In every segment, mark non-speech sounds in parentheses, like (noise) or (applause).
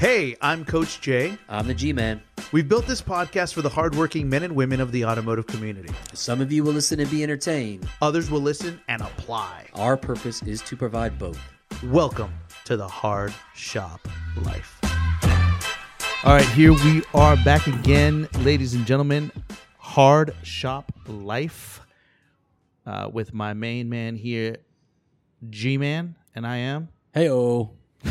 Hey, I'm Coach Jay. I'm the G Man. We've built this podcast for the hardworking men and women of the automotive community. Some of you will listen and be entertained. Others will listen and apply. Our purpose is to provide both. Welcome to the Hard Shop Life. All right, here we are back again, ladies and gentlemen. Hard Shop Life uh, with my main man here, G Man, and I am. Hey, oh. (laughs)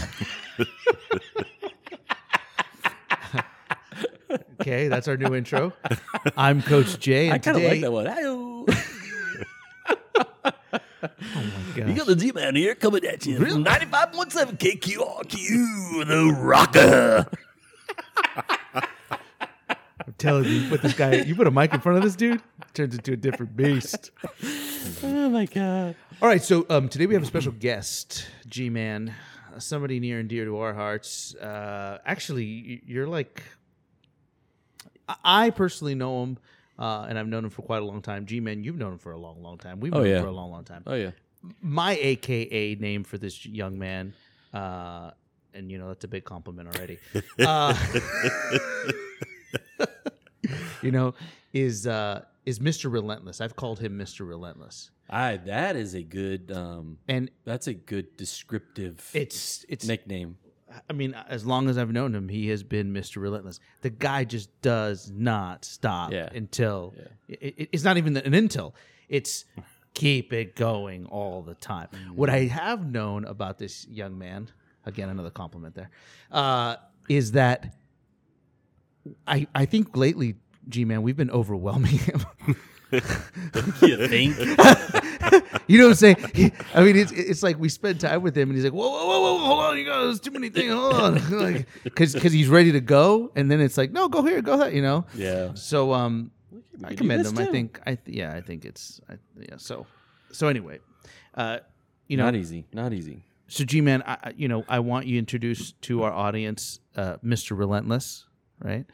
Okay, that's our new intro. (laughs) I'm Coach Jay. And I kind of today, like that one. Hey-oh. (laughs) Gosh. You got the G Man here coming at you. from 95.7 KQRQ, the rocker. (laughs) I'm telling you, you put this guy, you put a mic in front of this dude, turns into a different beast. Oh, my God. All right, so um, today we have a special guest, G Man, somebody near and dear to our hearts. Uh, actually, you're like, I- I personally know him, uh, and I've known him for quite a long time. G Man, you've known him for a long, long time. We've Oh, known him for a long, long time. Oh, yeah. My AKA name for this young man, uh, and you know that's a big compliment already. (laughs) Uh, (laughs) you know, is uh, is Mr. Relentless. I've called him Mr. Relentless, I, that is a good, um, and that's a good descriptive it's it's nickname. I mean, as long as I've known him, he has been Mr. Relentless. The guy just does not stop Yeah. until it, it- it's not even an until. It's keep it going all the time. What I have known about this young man, again, another compliment there, uh, is that I I think lately, G man, we've been overwhelming him. (laughs) You think? (laughs) You know what I'm saying? He- I mean, it's it's like we spend time with him, and he's like, "Whoa, whoa, whoa, whoa, hold on, you got there's too many things, hold on," (laughs) like because because he's ready to go, and then it's like, "No, go here, go that," you know. yeah. So um, I commend this him. I think I th- yeah, I think it's I, yeah. So so anyway, uh, you know, not easy. Not easy. so G man, I, I- you know, I want you introduced to our audience, uh, Mr. Relentless, right?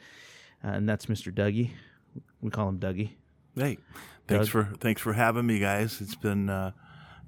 Uh, and that's Mr. Dougie. We call him Dougie. Hey, thanks for thanks for having me, guys. It's been, uh,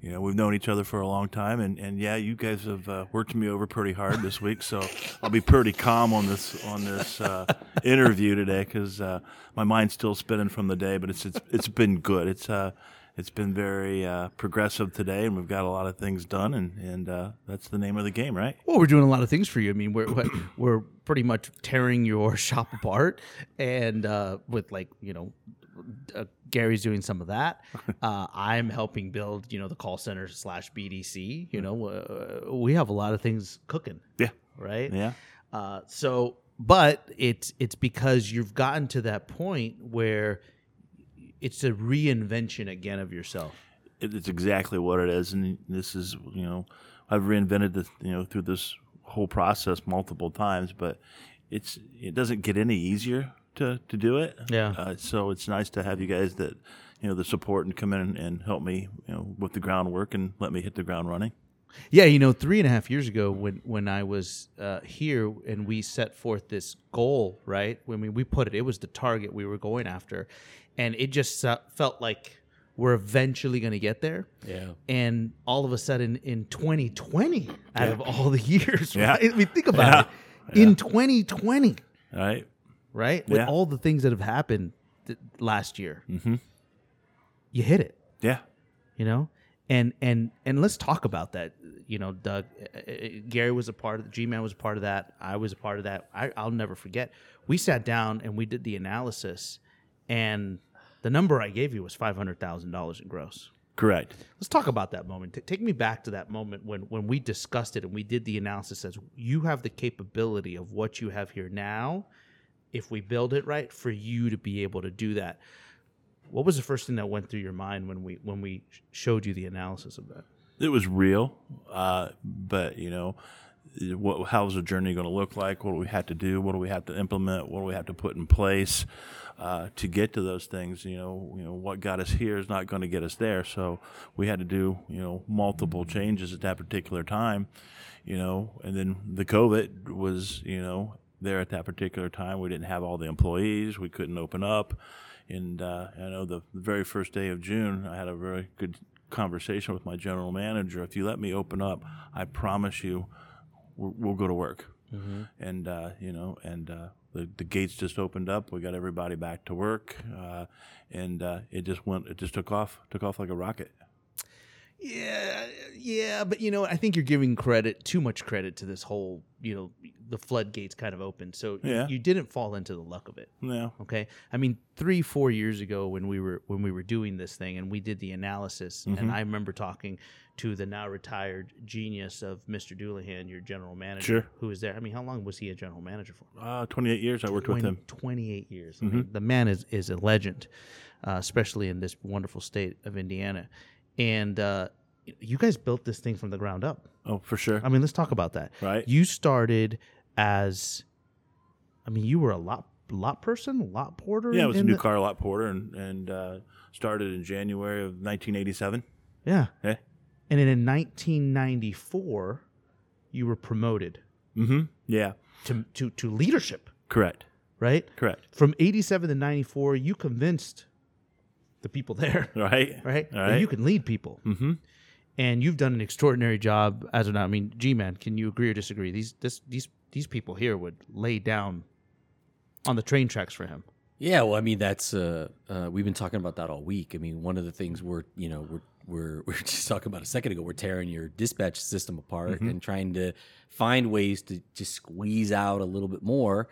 you know, we've known each other for a long time, and, and yeah, you guys have uh, worked me over pretty hard this week, so I'll be pretty calm on this on this uh, interview today because uh, my mind's still spinning from the day, but it's it's, it's been good. It's uh, it's been very uh, progressive today, and we've got a lot of things done, and and uh, that's the name of the game, right? Well, we're doing a lot of things for you. I mean, we're we're- we're pretty much tearing your (laughs) shop apart, and uh, with like you know, uh, Gary's doing some of that. (laughs) Uh, I'm helping build you know the call center slash BDC. You know, uh, we have a lot of things cooking, Yeah, right? yeah. Uh, so, but it's it's because you've gotten to that point where it's a reinvention again of yourself. it's exactly what it is, and this is you know I've reinvented this you know through this whole process multiple times, but it's it doesn't get any easier to to do it. Yeah. Uh, so it's nice to have you guys that you know the support and come in and help me you know with the groundwork and let me hit the ground running. Yeah, you know, three and a half years ago, when when I was uh, here and we set forth this goal, right? When we we put it, it was the target we were going after, and it just felt like we're eventually going to get there. Yeah. And all of a sudden, in 2020, out of all the (laughs) years, Yeah. right? I mean, think about it. In 2020, All right. Right, with Yeah. all the things that have happened th- last year, you hit it. Yeah. you know? And and and let's talk about that. You know doug uh, uh, gary was a part of the g-man was a part of that. I was a part of that. I, i'll never forget. We sat down and we did the analysis and the number i gave you was $500000 in gross. Correct. let's talk about that moment. T- take me back to that moment when when we discussed it and we did the analysis as you have the capability of what you have here now if we build it right for you to be able to do that what was the first thing that went through your mind when we when we showed you the analysis of that it was real, uh, but you know, what, how's the journey going to look like? What do we have to do? What do we have to implement? What do we have to put in place uh, to get to those things? You know, you know what got us here is not going to get us there. So we had to do you know multiple changes at that particular time. You know, and then the COVID was you know there at that particular time. We didn't have all the employees. We couldn't open up. And uh, I know the very first day of June, I had a very good conversation with my general manager. If you let me open up, I promise you, we'll, we'll go to work. and uh, you know, and uh, the the gates just opened up. We got everybody back to work, uh, and uh, it just went. It just took off. Took off like a rocket. Yeah, yeah, but you know, I think you're giving credit too much credit to this whole, you know, the floodgates kind of opened. So you- Yeah. you, didn't fall into the luck of it. Yeah. Okay, I mean, three, four years ago when we were when we were doing this thing and we did the analysis, Mm-hmm. and I remember talking to the now retired genius of Mr. Doulahan, your general manager, Sure. who was there. I mean, how long was he a general manager for? Uh, 28 years I worked with him. 28 years. Mm-hmm. mean, the man is, is a legend, uh, especially in this wonderful state of Indiana. And uh, you guys built this thing from the ground up. Oh, for sure. I mean, let's talk about that. Right. You started as, I mean, you were a lot lot person, lot porter. yeah, I was a new the- car lot porter and and uh, started in January of 1987. Yeah. Yeah. And then in 1994, you were promoted Mm-hmm. Yeah. to, to, to leadership, Correct. right? Correct. From 87 to 94, you convinced the people there. (laughs) Right. right? All That right. you can lead people, Mm-hmm. and you've done an extraordinary job as an. I mean, G man, can you agree or disagree? These this these these people here would lay down on the train tracks for him. Yeah, well, I mean, that's uh, uh, we've been talking about that all week. I mean, one of the things we're you know we're we're (laughs) we were just talking about a second ago. We're tearing your dispatch system apart Mm-hmm. and trying to find ways to just squeeze out a little bit more.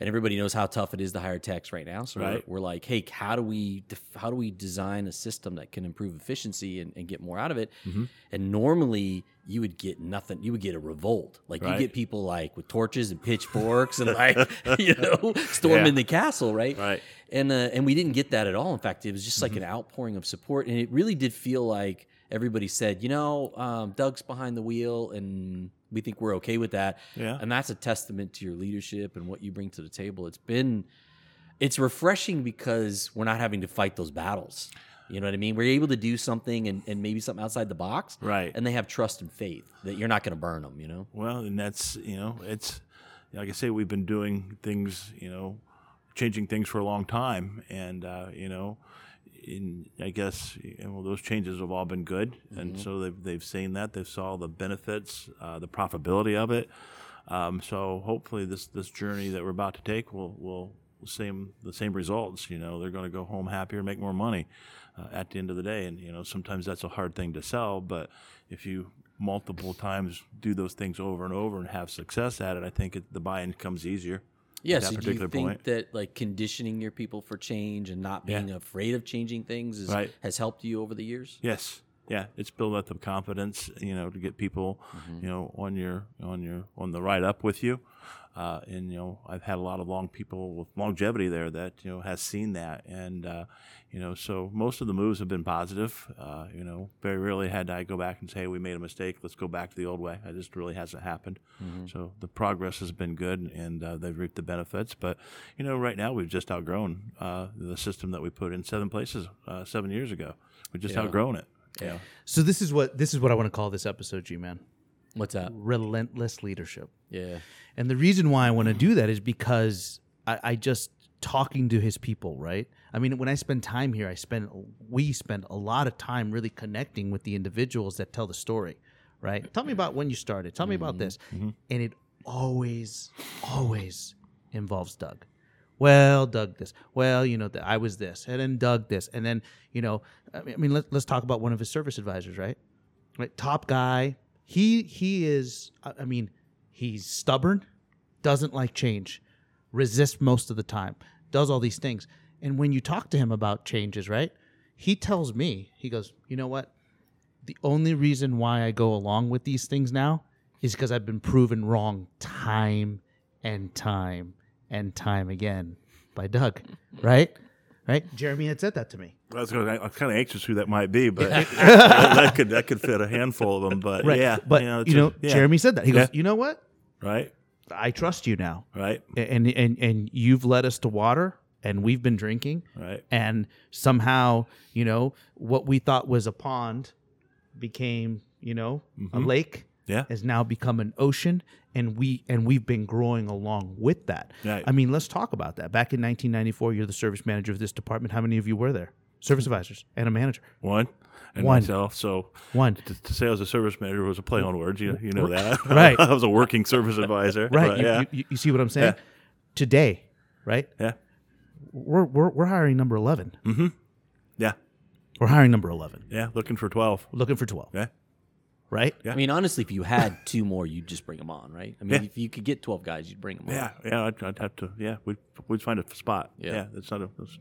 And everybody knows how tough it is to hire techs right now. So Right. we're, we're like, hey, how do we def- how do we design a system that can improve efficiency and, and get more out of it? Mm-hmm. And normally you would get nothing. You would get a revolt. Like you get people like with torches and pitchforks and like (laughs) (laughs) you know storming Yeah. the castle, right? Right. and uh, and we didn't get that at all. In fact, it was just Mm-hmm. like an outpouring of support, and it really did feel like everybody said, you know, um, Doug's behind the wheel, and we think we're okay with that. Yeah. and that's a testament to your leadership and what you bring to the table. It's been, it's refreshing because we're not having to fight those battles. You know what I mean? We're able to do something and, and maybe something outside the box, Right. And they have trust and faith that you're not going to burn them. You know? Well, and that's you know, it's like I say, we've been doing things, you know, changing things for a long time, and uh, you know, in I guess those changes have all been good, and so they've they've seen that they've saw the benefits, uh, the profitability of it. Um, so hopefully, this this journey that we're about to take will will same the same results. You know, they're going to go home happier, make more money uh, at the end of the day. And you know, sometimes that's a hard thing to sell, but if you multiple times do those things over and over and have success at it, I think it, the buy-in comes easier. Yeah. that So do you think point. that like conditioning your people for change and not being afraid of changing things is, Right. has helped you over the years? Yes. Yeah, it's built up the confidence, you know, to get people, Mm-hmm. you know, on your on your on the ride up with you. Uh, and you know, I've had a lot of long people with longevity there that you know has seen that, and uh, you know, so most of the moves have been positive. Uh, you know, very rarely had I go back and say, "Hey, "We made a mistake. Let's go back to the old way." It just really hasn't happened. Mm-hmm. So the progress has been good, and uh, they've reaped the benefits. But you know, right now we've just outgrown uh, the system that we put in seven places uh, seven years ago. We've just outgrown it. Yeah. So this is what this is what I want to call this episode, G man. What's that? Relentless leadership. Yeah. And the reason why I want to do that is because I, I just talking to his people, right? I mean, when I spend time here, I spend we spend a lot of time really connecting with the individuals that tell the story, right? Tell me about when you started. Tell me about mm-hmm. this, mm-hmm. and it always, always involves Doug. Well, Doug this. Well, you know, th- I was this, and then Doug this, and then you know, I mean, I mean let, let's talk about one of his service advisors, right? Right, top guy. He he is. I mean, he's stubborn, doesn't like change, resists most of the time, does all these things. And when you talk to him about changes, right? He tells me, he goes, you know what? The only reason why I go along with these things now is because I've been proven wrong time and time and time again by Doug, (laughs) right? Right? Jeremy had said that to me. I was, gonna, I was kind of anxious who that might be, but (laughs) that could that could fit a handful of them. But Right. yeah, But you know, you know, a- yeah. Jeremy said that. He goes, you know what? right, I trust you now. right, and and and you've led us to water and we've been drinking right, and somehow you know what we thought was a pond became you know a mm-hmm. lake Yeah. has now become an ocean and we and we've been growing along with that Right. i mean let's talk about that back in 1994 you're the service manager of this department how many of you were there service advisors and a manager. One. And One. myself. So One. to, to say I was a service manager was a play on words. You, you know that. (laughs) Right. I was a working service advisor. Right. You, yeah. you, you- see what I'm saying? Yeah. Today, right? yeah. We're, we're, we're hiring number 11. Mm-hmm. Yeah. We're hiring number 11. Yeah. Looking for 12. Looking for 12, Yeah. Right? Yeah. I mean, honestly, if you had two more, you'd just bring them on, right? I mean, Yeah. if you could get twelve guys, you'd bring them on. Yeah. Yeah. I'd, I'd have to, yeah. We'd, we'd find a spot. Yeah. Yeah. It's not a, it's,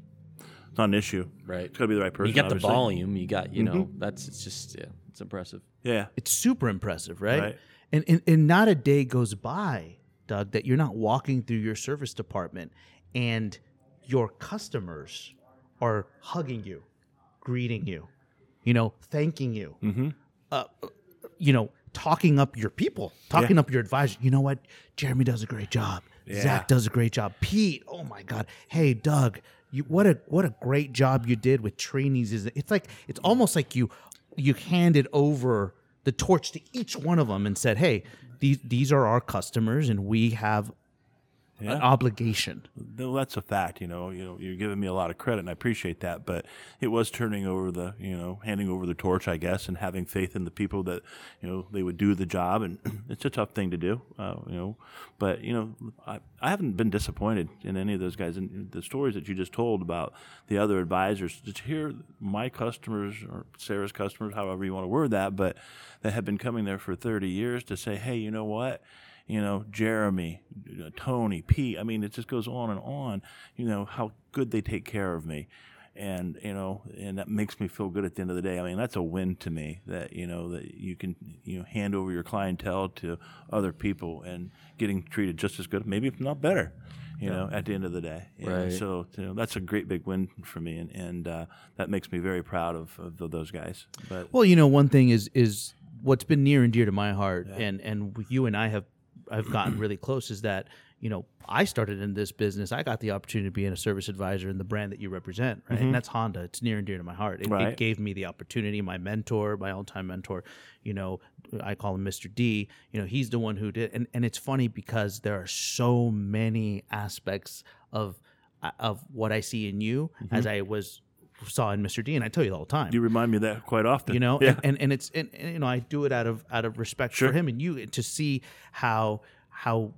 it's not an issue. Right. It's got to be the right person. You got the volume. You got, you know, that's it's just yeah, it's impressive. Yeah. It's super impressive, right? Right. And, and and not a day goes by, Doug, that you're not walking through your service department and your customers are hugging you, greeting you, you know, thanking you, Mm-hmm. uh, you know, talking up your people, talking up your advisor. You know what? Jeremy does a great job. Yeah. Zach does a great job. Pete, oh my God. Hey, Doug, you what a what a great job you did with trainees. Is It's like it's almost like you you handed over the torch to each one of them and said, "Hey, these these are our customers, and we have an obligation." No, that's a fact. You know, you know, you're giving me a lot of credit, and I appreciate that. But it was turning over the, you know, handing over the torch, I guess, and having faith in the people that, you know, they would do the job. And (clears throat) it's a tough thing to do, uh, you know. But you know, I, I haven't been disappointed in any of those guys. And the stories that you just told about the other advisors, to hear my customers or Sarah's customers, however you want to word that, but that have been coming there for 30 years to say, hey, you know what? You know, Jeremy, uh, Tony, Pete. I mean, it just goes on and on. You know how good they take care of me, and you know, and that makes me feel good at the end of the day. I mean, that's a win to me that you know that you can you know hand over your clientele to other people and getting treated just as good, maybe if not better. You know, at the end of the day, know, Right. So you know, that's a great big win for me, and, and uh, that makes me very proud of, of those guys. But Well, you know, one thing is is what's been near and dear to my heart, and and you and I have I've gotten really close is that you know I started in this business. I got the opportunity to be in a service advisor in the brand that you represent, right? And mm-hmm. that's Honda. It's near and dear to my heart. It, it gave me the opportunity. My mentor, my all time mentor, you know, I call him Mr. D. You know, he's the one who did. And and it's funny because there are so many aspects of of what I see in you mm-hmm. as I was saw in Mr. D. And I tell you all the time you remind me of that quite often. you know yeah. and, and and it's and, and, you know i do it out of out of respect Sure. for him and you to see how how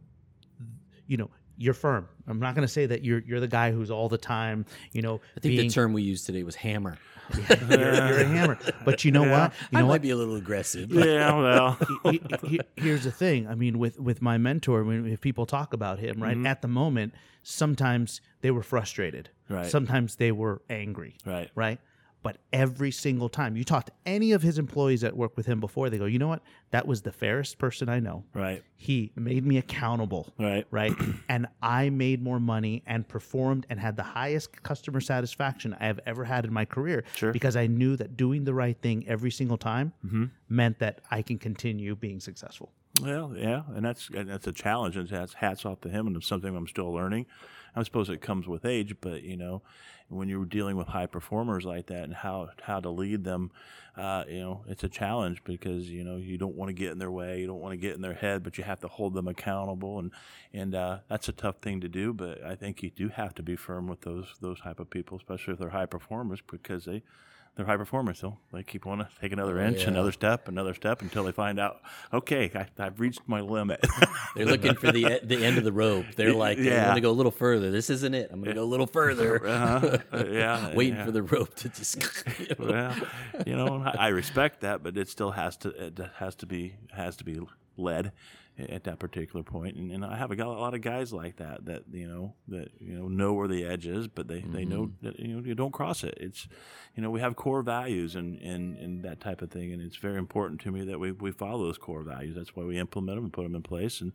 you know you're firm i'm not going to say that you're you're the guy who's all the time you know I think being, the term we used today was hammer. (laughs) you're, you're a hammer but you know what you I know might what be a little aggressive. but- yeah, well, (laughs) he- he- here's the thing. I mean, with with my mentor, when if people talk about him, right mm-hmm. at the moment, sometimes they were frustrated. Right. Sometimes they were angry. Right. Right. But every single time you talk to any of his employees that work with him before, they go, you know what? That was the fairest person I know. right, He made me accountable. right, Right. (clears throat) and I made more money and performed and had the highest customer satisfaction I have ever had in my career. Sure. Because I knew that doing the right thing every single time Mm-hmm. meant that I can continue being successful. Well, yeah, and that's and that's a challenge, and that's hats off to him, and it's something I'm still learning. I suppose it comes with age, but you know, when you're dealing with high performers like that and how how to lead them, uh, you know, it's a challenge because you know you don't want to get in their way, you don't want to get in their head, but you have to hold them accountable, and and uh, that's a tough thing to do. But I think you do have to be firm with those those type of people, especially if they're high performers, because they. They're high performers, so they keep wanting to take another inch, yeah. another step, another step until they find out, okay, I, I've reached my limit. (laughs) They're looking for the the end of the rope. They're like, yeah. I'm going to go a little further. This isn't it. I'm going to go a little further. (laughs) Uh-huh. Uh, yeah, (laughs) Waiting yeah. for the rope to just. you know. well, you know, I I respect that, but it still has to it has to be has to be led at that particular point. And, and I have a, got a lot of guys like that that you know that you know know where the edge is, but they, they know that you know you don't cross it. It's you know we have core values and, and, and that type of thing, and it's very important to me that we, we follow those core values. That's why we implement them and put them in place, and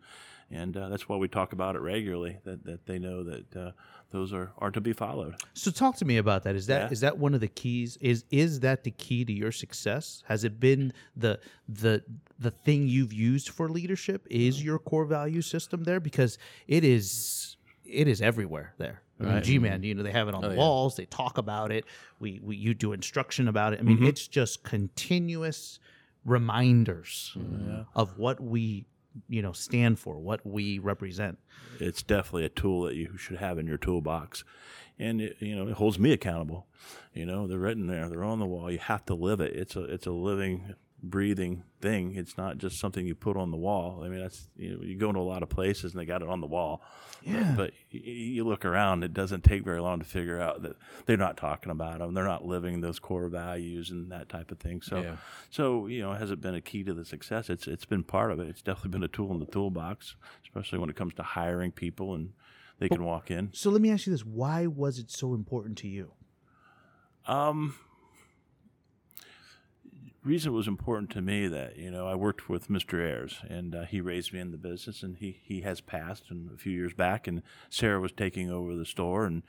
and uh, that's why we talk about it regularly. That that they know that uh, those are, are to be followed. So talk to me about that. Is that is Yeah. that one of the keys? Is is that the key to your success? Has it been the the the thing you've used for leadership? Is mm-hmm. your core value system there? Because it is it is everywhere there. I mean, G-Man, mm-hmm. you know, they have it on oh, the yeah. walls. They talk about it. We, we you do instruction about it. I mean, mm-hmm. it's just continuous reminders of what we you know stand for, what we represent. it's definitely a tool that you should have in your toolbox. And it, you know it holds me accountable. You know they're written there. They're on the wall. You have to live it. It's a it's a living breathing thing. It's not just something you put on the wall. I mean that's you know you go into a lot of places and they got it on the wall. Yeah. but, but you look around it doesn't take very long to figure out that they're not talking about them they're not living those core values and that type of thing. So Yeah. so you know has it been a key to the success? It's it's been part of it. It's definitely been a tool in the toolbox especially when it comes to hiring people and they can walk in. So let me ask you this: Why was it so important to you? Um, reason it was important to me that you know I worked with Mr. Ayers and uh, he raised me in the business and he he has passed and a few years back and Sarah was taking over the store and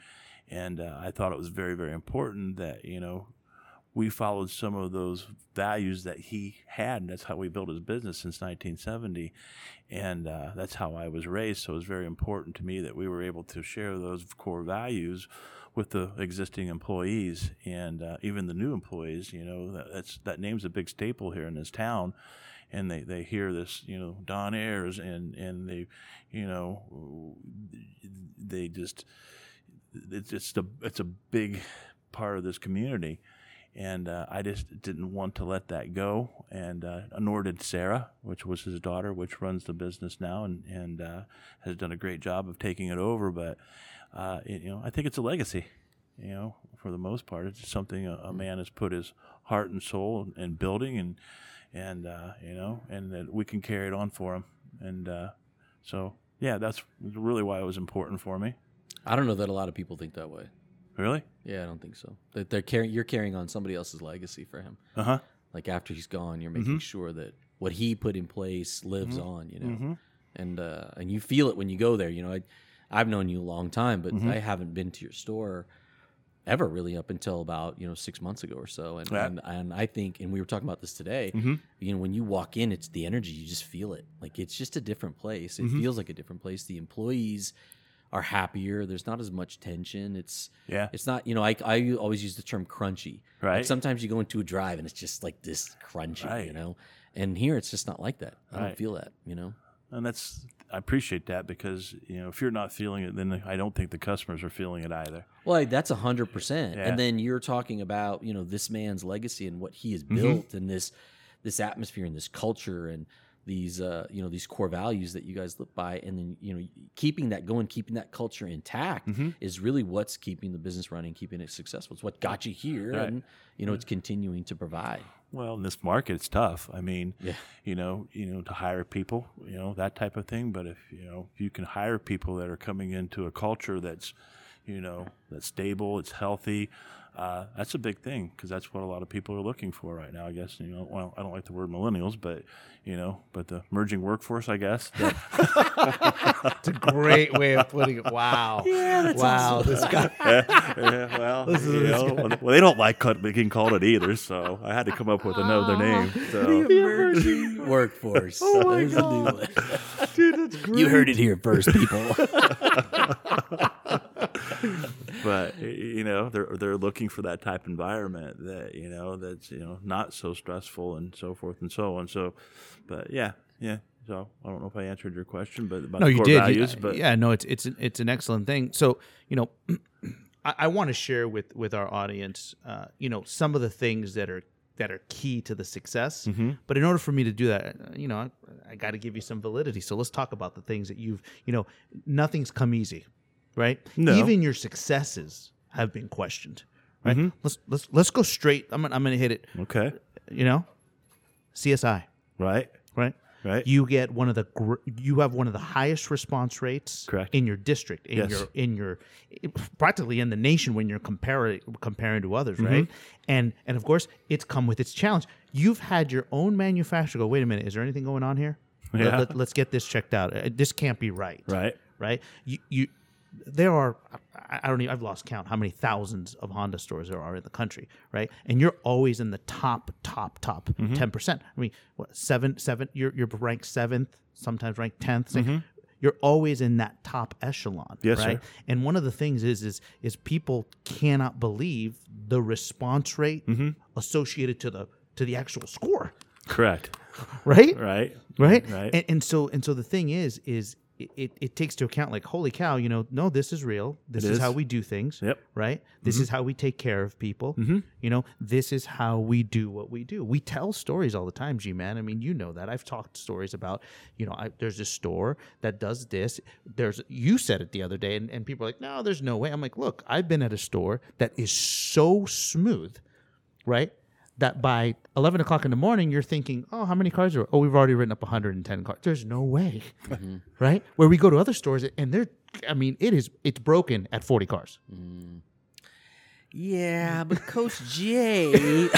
and uh, I thought it was very very important that you know we followed some of those values that he had and that's how we built his business since 1970 and uh, that's how I was raised so it was very important to me that we were able to share those core values with the existing employees and uh, even the new employees. You know, that, that's that name's a big staple here in this town, and they, they hear this, you know, Don Ayers, and and they, you know, they just it's just a it's a big part of this community. And uh, I just didn't want to let that go, and uh, nor did Sarah, which was his daughter, which runs the business now, and and uh, has done a great job of taking it over. But uh, it, you know, I think it's a legacy. You know, for the most part, it's something a, a man has put his heart and soul in, in building, and and uh, you know, and that we can carry it on for him. And uh, so, yeah, that's really why it was important for me. I don't know that a lot of people think that way. Really? Yeah, I don't think so. That they're carrying you're carrying on somebody else's legacy for him. Uh huh. Like after he's gone, you're making sure that what he put in place lives on. You know, and uh, and you feel it when you go there. You know, I, I've known you a long time, but mm-hmm. I haven't been to your store ever really up until about you know six months ago or so. And Yeah. and, and I think, and we were talking about this today. Mm-hmm. You know, when you walk in, it's the energy. You just feel it. Like it's just a different place. It mm-hmm. feels like a different place. The employees are happier. There's not as much tension. It's Yeah. It's not. You know, I I always use the term crunchy. Like Right. sometimes you go into a drive and it's just like this crunchy. You know. And here it's just not like that. I don't feel that. You know. And that's I appreciate that because you know if you're not feeling it, then I don't think the customers are feeling it either. Well, that's a hundred percent. And then you're talking about you know this man's legacy and what he has Mm-hmm. built and this this atmosphere and this culture and these uh, you know these core values that you guys live by, and then you know keeping that going, keeping that culture intact Mm-hmm. is really what's keeping the business running, keeping it successful. It's what got you here, Right. and you know it's continuing to provide. Well, in this market, it's tough. I mean, Yeah. you know, you know, to hire people, you know, that type of thing. But if you know, if you can hire people that are coming into a culture that's, you know, that's stable, it's healthy, uh, that's a big thing because that's what a lot of people are looking for right now. I guess you know, well, I don't like the word millennials, but you know, but the merging workforce, I guess. that- (laughs) It's a great way of putting it. Wow. (laughs) Yeah, wow. This guy. (laughs) yeah, well, you know, well, they don't like cut- being called it either, so I had to come up with another name. So. Emerging workforce. oh my god, Dude, that's great. You heard it here first, people. (laughs) but you know they're they're looking for that type of environment that you know that's you know not so stressful and so forth and so on. So, but yeah, yeah. So I don't know if I answered your question, but about no, the you core did. You- values. but yeah, no, it's it's it's an excellent thing. So you know, (clears throat) I, I want to share with with our audience, uh, you know, some of the things that are that are key to the success. Mm-hmm. But in order for me to do that, uh, you know, I, I got to give you some validity. So let's talk about the things that you've, you know, nothing's come easy, right? No. Even your successes have been questioned, right? Mm-hmm. Let's let's let's go straight. I'm gonna, I'm going to hit it. okay, You know, CSI, right, right? right. you get one of the gr- you have one of the highest response rates Correct. in your district in Yes. your in your practically in the nation when you're comparing comparing to others Mm-hmm. right and and of course it's come with its challenge you've had your own manufacturer go wait a minute is there anything going on here Yeah. Let, us get this checked out Uh, this can't be right right. right you you there are I don't even I've lost count how many thousands of Honda stores there are in the country, right? And you're always in the top, top, top Mm-hmm. 10 percent. I mean, what seven, seven? You're you're ranked seventh, sometimes ranked 10th You're always in that top echelon, Mm-hmm. Yes, right? sir. And one of the things is is is people cannot believe the response rate Mm-hmm. associated to the to the actual score. Correct. (laughs) right? Right. right Right. and, and so and so the thing is is it, it, it takes to account like holy cow you know no this is real this is. is. how we do things Yep. right this is how we take care of people Mhm. you know this is how we do what we do we tell stories all the time g-man i mean you know that i've talked stories about you know I, there's this store that does this there's you said it the other day and, and people are like no there's no way i'm like look i've been at a store that is so smooth right? That by 11 o'clock in the morning, you're thinking, oh, how many cars are, oh, we've already written up 110 cars. There's no way, mm-hmm. right? Where we go to other stores and they're, I mean, it is, it's broken at 40 cars. Mm. Yeah, (laughs) but Coach J. (laughs)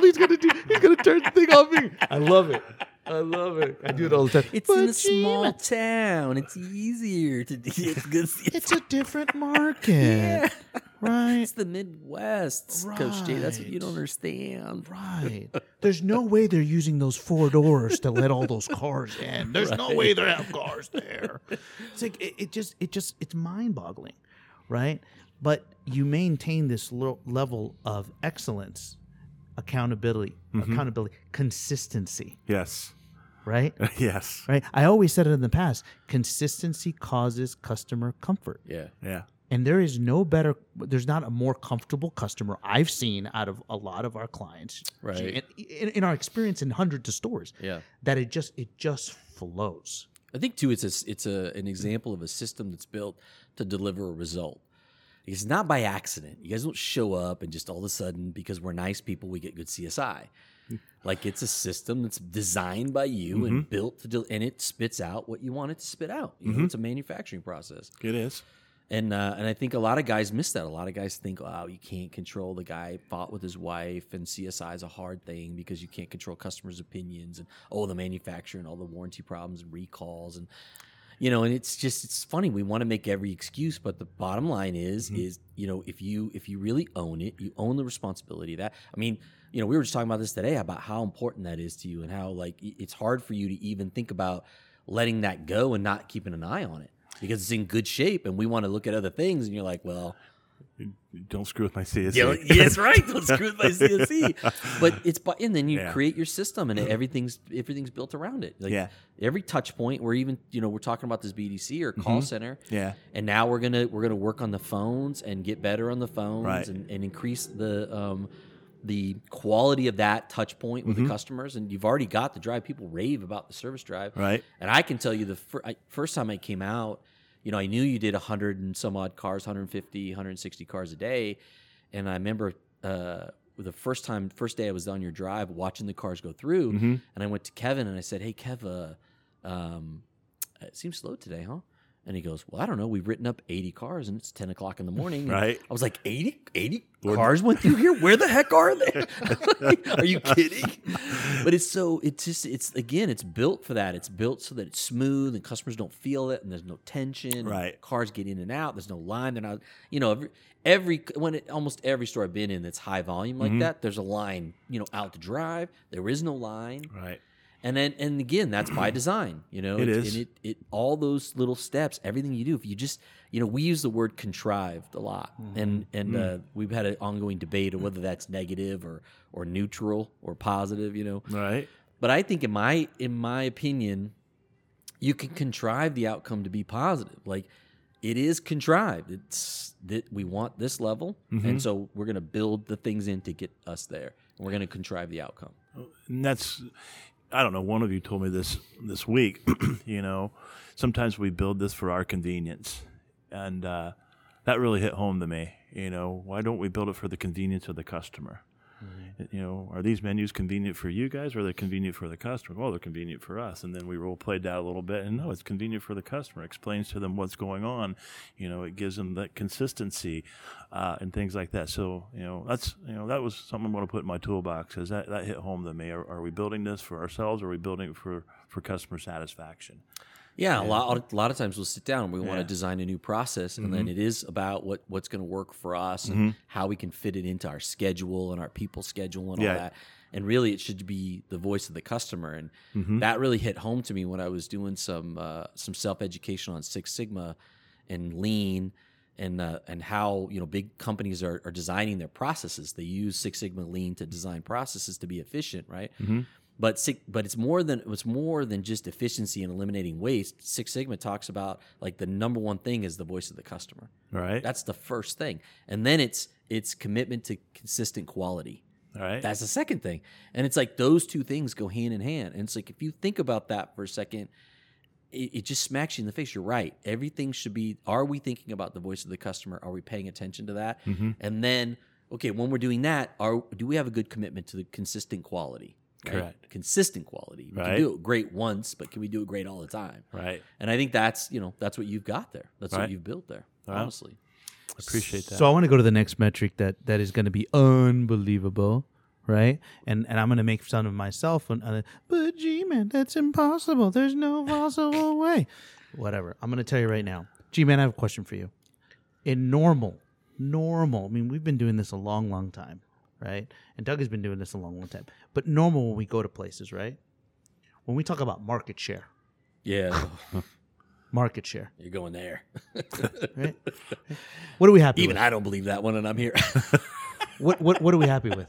He's gonna do, he's gonna turn the thing on me. I love it. I love it. I do it all the time. It's in a small town. It's easier to get good. It's (laughs) a different market, right? It's the Midwest, Coach J. That's what you don't understand. Right. (laughs) There's no way they're using those four doors to let all those cars in. There's no way they have cars there. (laughs) It's like it, it just it just it's mind-boggling, right? But you maintain this lo- level of excellence, accountability, mm-hmm. accountability, consistency, Yes. right? (laughs) yes. Right? I always said it in the past, consistency causes customer comfort. Yeah. Yeah. And there is no better, there's not a more comfortable customer I've seen out of a lot of our clients. Right. In, in, in our experience in hundreds of stores, Yeah. that it just, it just flows. I think too, it's a, it's a, an example of a system that's built to deliver a result. It's not by accident. You guys don't show up and just all of a sudden, because we're nice people, we get good CSI. Like it's a system that's designed by you and mm-hmm. built to, del- and it spits out what you want it to spit out. You know, mm-hmm. it's a manufacturing process. It is. And uh, and I think a lot of guys miss that. A lot of guys think, "Oh, you can't control the guy fought with his wife, and CSI is a hard thing because you can't control customers' opinions, and oh, the manufacturer and all the warranty problems and recalls, and you know." And it's just it's funny. We want to make every excuse, but the bottom line is is you know if you if you really own it, you own the responsibility of that. I mean, you know, we were just talking about this today about how important that is to you, and how like it's hard for you to even think about letting that go and not keeping an eye on it because it's in good shape and we want to look at other things and you're like well Don't screw with my CSC. yeah, yes right don't screw with my csc (laughs) but it's and then you Yeah. create your system and everything's everything's built around it like Yeah. every touch point we're even you know we're talking about this bdc or call center Yeah. and now we're gonna we're gonna work on the phones and get better on the phones Right. and, and increase the um the quality of that touch point with the customers and you've already got the drive people rave about the service drive Right. and I can tell you the fir- I, first time I came out, you know, I knew you did 100 and some odd cars, 150, 160 cars a day. And I remember uh, the first time, first day I was on your drive watching the cars go through. Mm-hmm. And I went to Kevin and I said, Hey, Kev, uh, um, it seems slow today, huh? And he goes, Well, I don't know. We've written up 80 cars and it's 10 o'clock in the morning. And Right. I was like, 80? 80 cars went through here? Where the heck are they? (laughs) (laughs) are you kidding? But it's so, it's just, it's again, it's built for that. It's built so that it's smooth and customers don't feel it and there's no tension. Right. Cars get in and out. There's no line. They're not, you know, every, every when it, almost every store I've been in that's high volume like mm-hmm. that, there's a line, you know, out the drive. There is no line. Right. And then, and again, that's by design. You know, It And it, it, all those little steps, everything you do. If you just, you know, we use the word contrived a lot, mm-hmm. and and uh, mm. we've had an ongoing debate of whether that's negative or or neutral or positive. You know, Right. but I think in my in my opinion, you can contrive the outcome to be positive. Like it is contrived. It's that we want this level, and mm-hmm. so we're going to build the things in to get us there. And we're going to contrive the outcome. Oh, and that's i don't know one of you told me this this week (clears throat) you know sometimes we build this for our convenience. And uh, that really hit home to me you know why don't we build it for the convenience of the customer you know are these menus convenient for you guys or are they convenient for the customer? Well they're convenient for us. And then we role played that a little bit and no it's convenient for the customer. Explains to them what's going on. You know it gives them that consistency uh, and things like that. So you know that's you know that was something i want to put in my toolbox because that, that hit home to me. Are, are we building this for ourselves or are we building it for for customer satisfaction Yeah, a lot. A lot of times we'll sit down and we want Yeah. Mm-hmm. to design a new process, and then it is about what what's going to work for us and how we can fit it into our schedule and our people schedule and Yeah. all that. And really, it should be the voice of the customer, and Mm-hmm. that really hit home to me when I was doing some uh, some self education on Six Sigma and Lean. and uh, and how you know big companies are, are designing their processes. They use Six Sigma Lean to design processes to be efficient, right? But but it's more than it's more than just efficiency and eliminating waste. Six Sigma talks about like the number one thing is the voice of the customer. Right. That's the first thing, and then it's it's commitment to consistent quality. All right. That's the second thing. And it's like those two things go hand in hand. And it's like if you think about that for a second, it, it just smacks you in the face. You're right. Everything should be are we thinking about the voice of the customer? Are we paying attention to that? Mm-hmm. And then, okay, when we're doing that, are do we have a good commitment to the consistent quality? Right? Correct. Consistent quality. We Right. can do it great once, but can we do it great all the time? right. And I think that's, you know, that's what you've got there. That's what you've built there, Wow. honestly. Appreciate that. So I want to go to the next metric that that is going to be unbelievable, right? And and I'm going to make fun of myself. And uh, but G man, that's impossible. There's no possible (laughs) way. Whatever. I'm going to tell you right now, G man. I have a question for you. In normal, normal. I mean, we've been doing this a long, long time, right? And Doug has been doing this a long, long time. But normal when we go to places, right? When we talk about market share, Yeah. (laughs) market share, You're going there. (laughs) right? What are we happy Even with? I don't believe that one, and I'm here. (laughs) What what what are we happy with?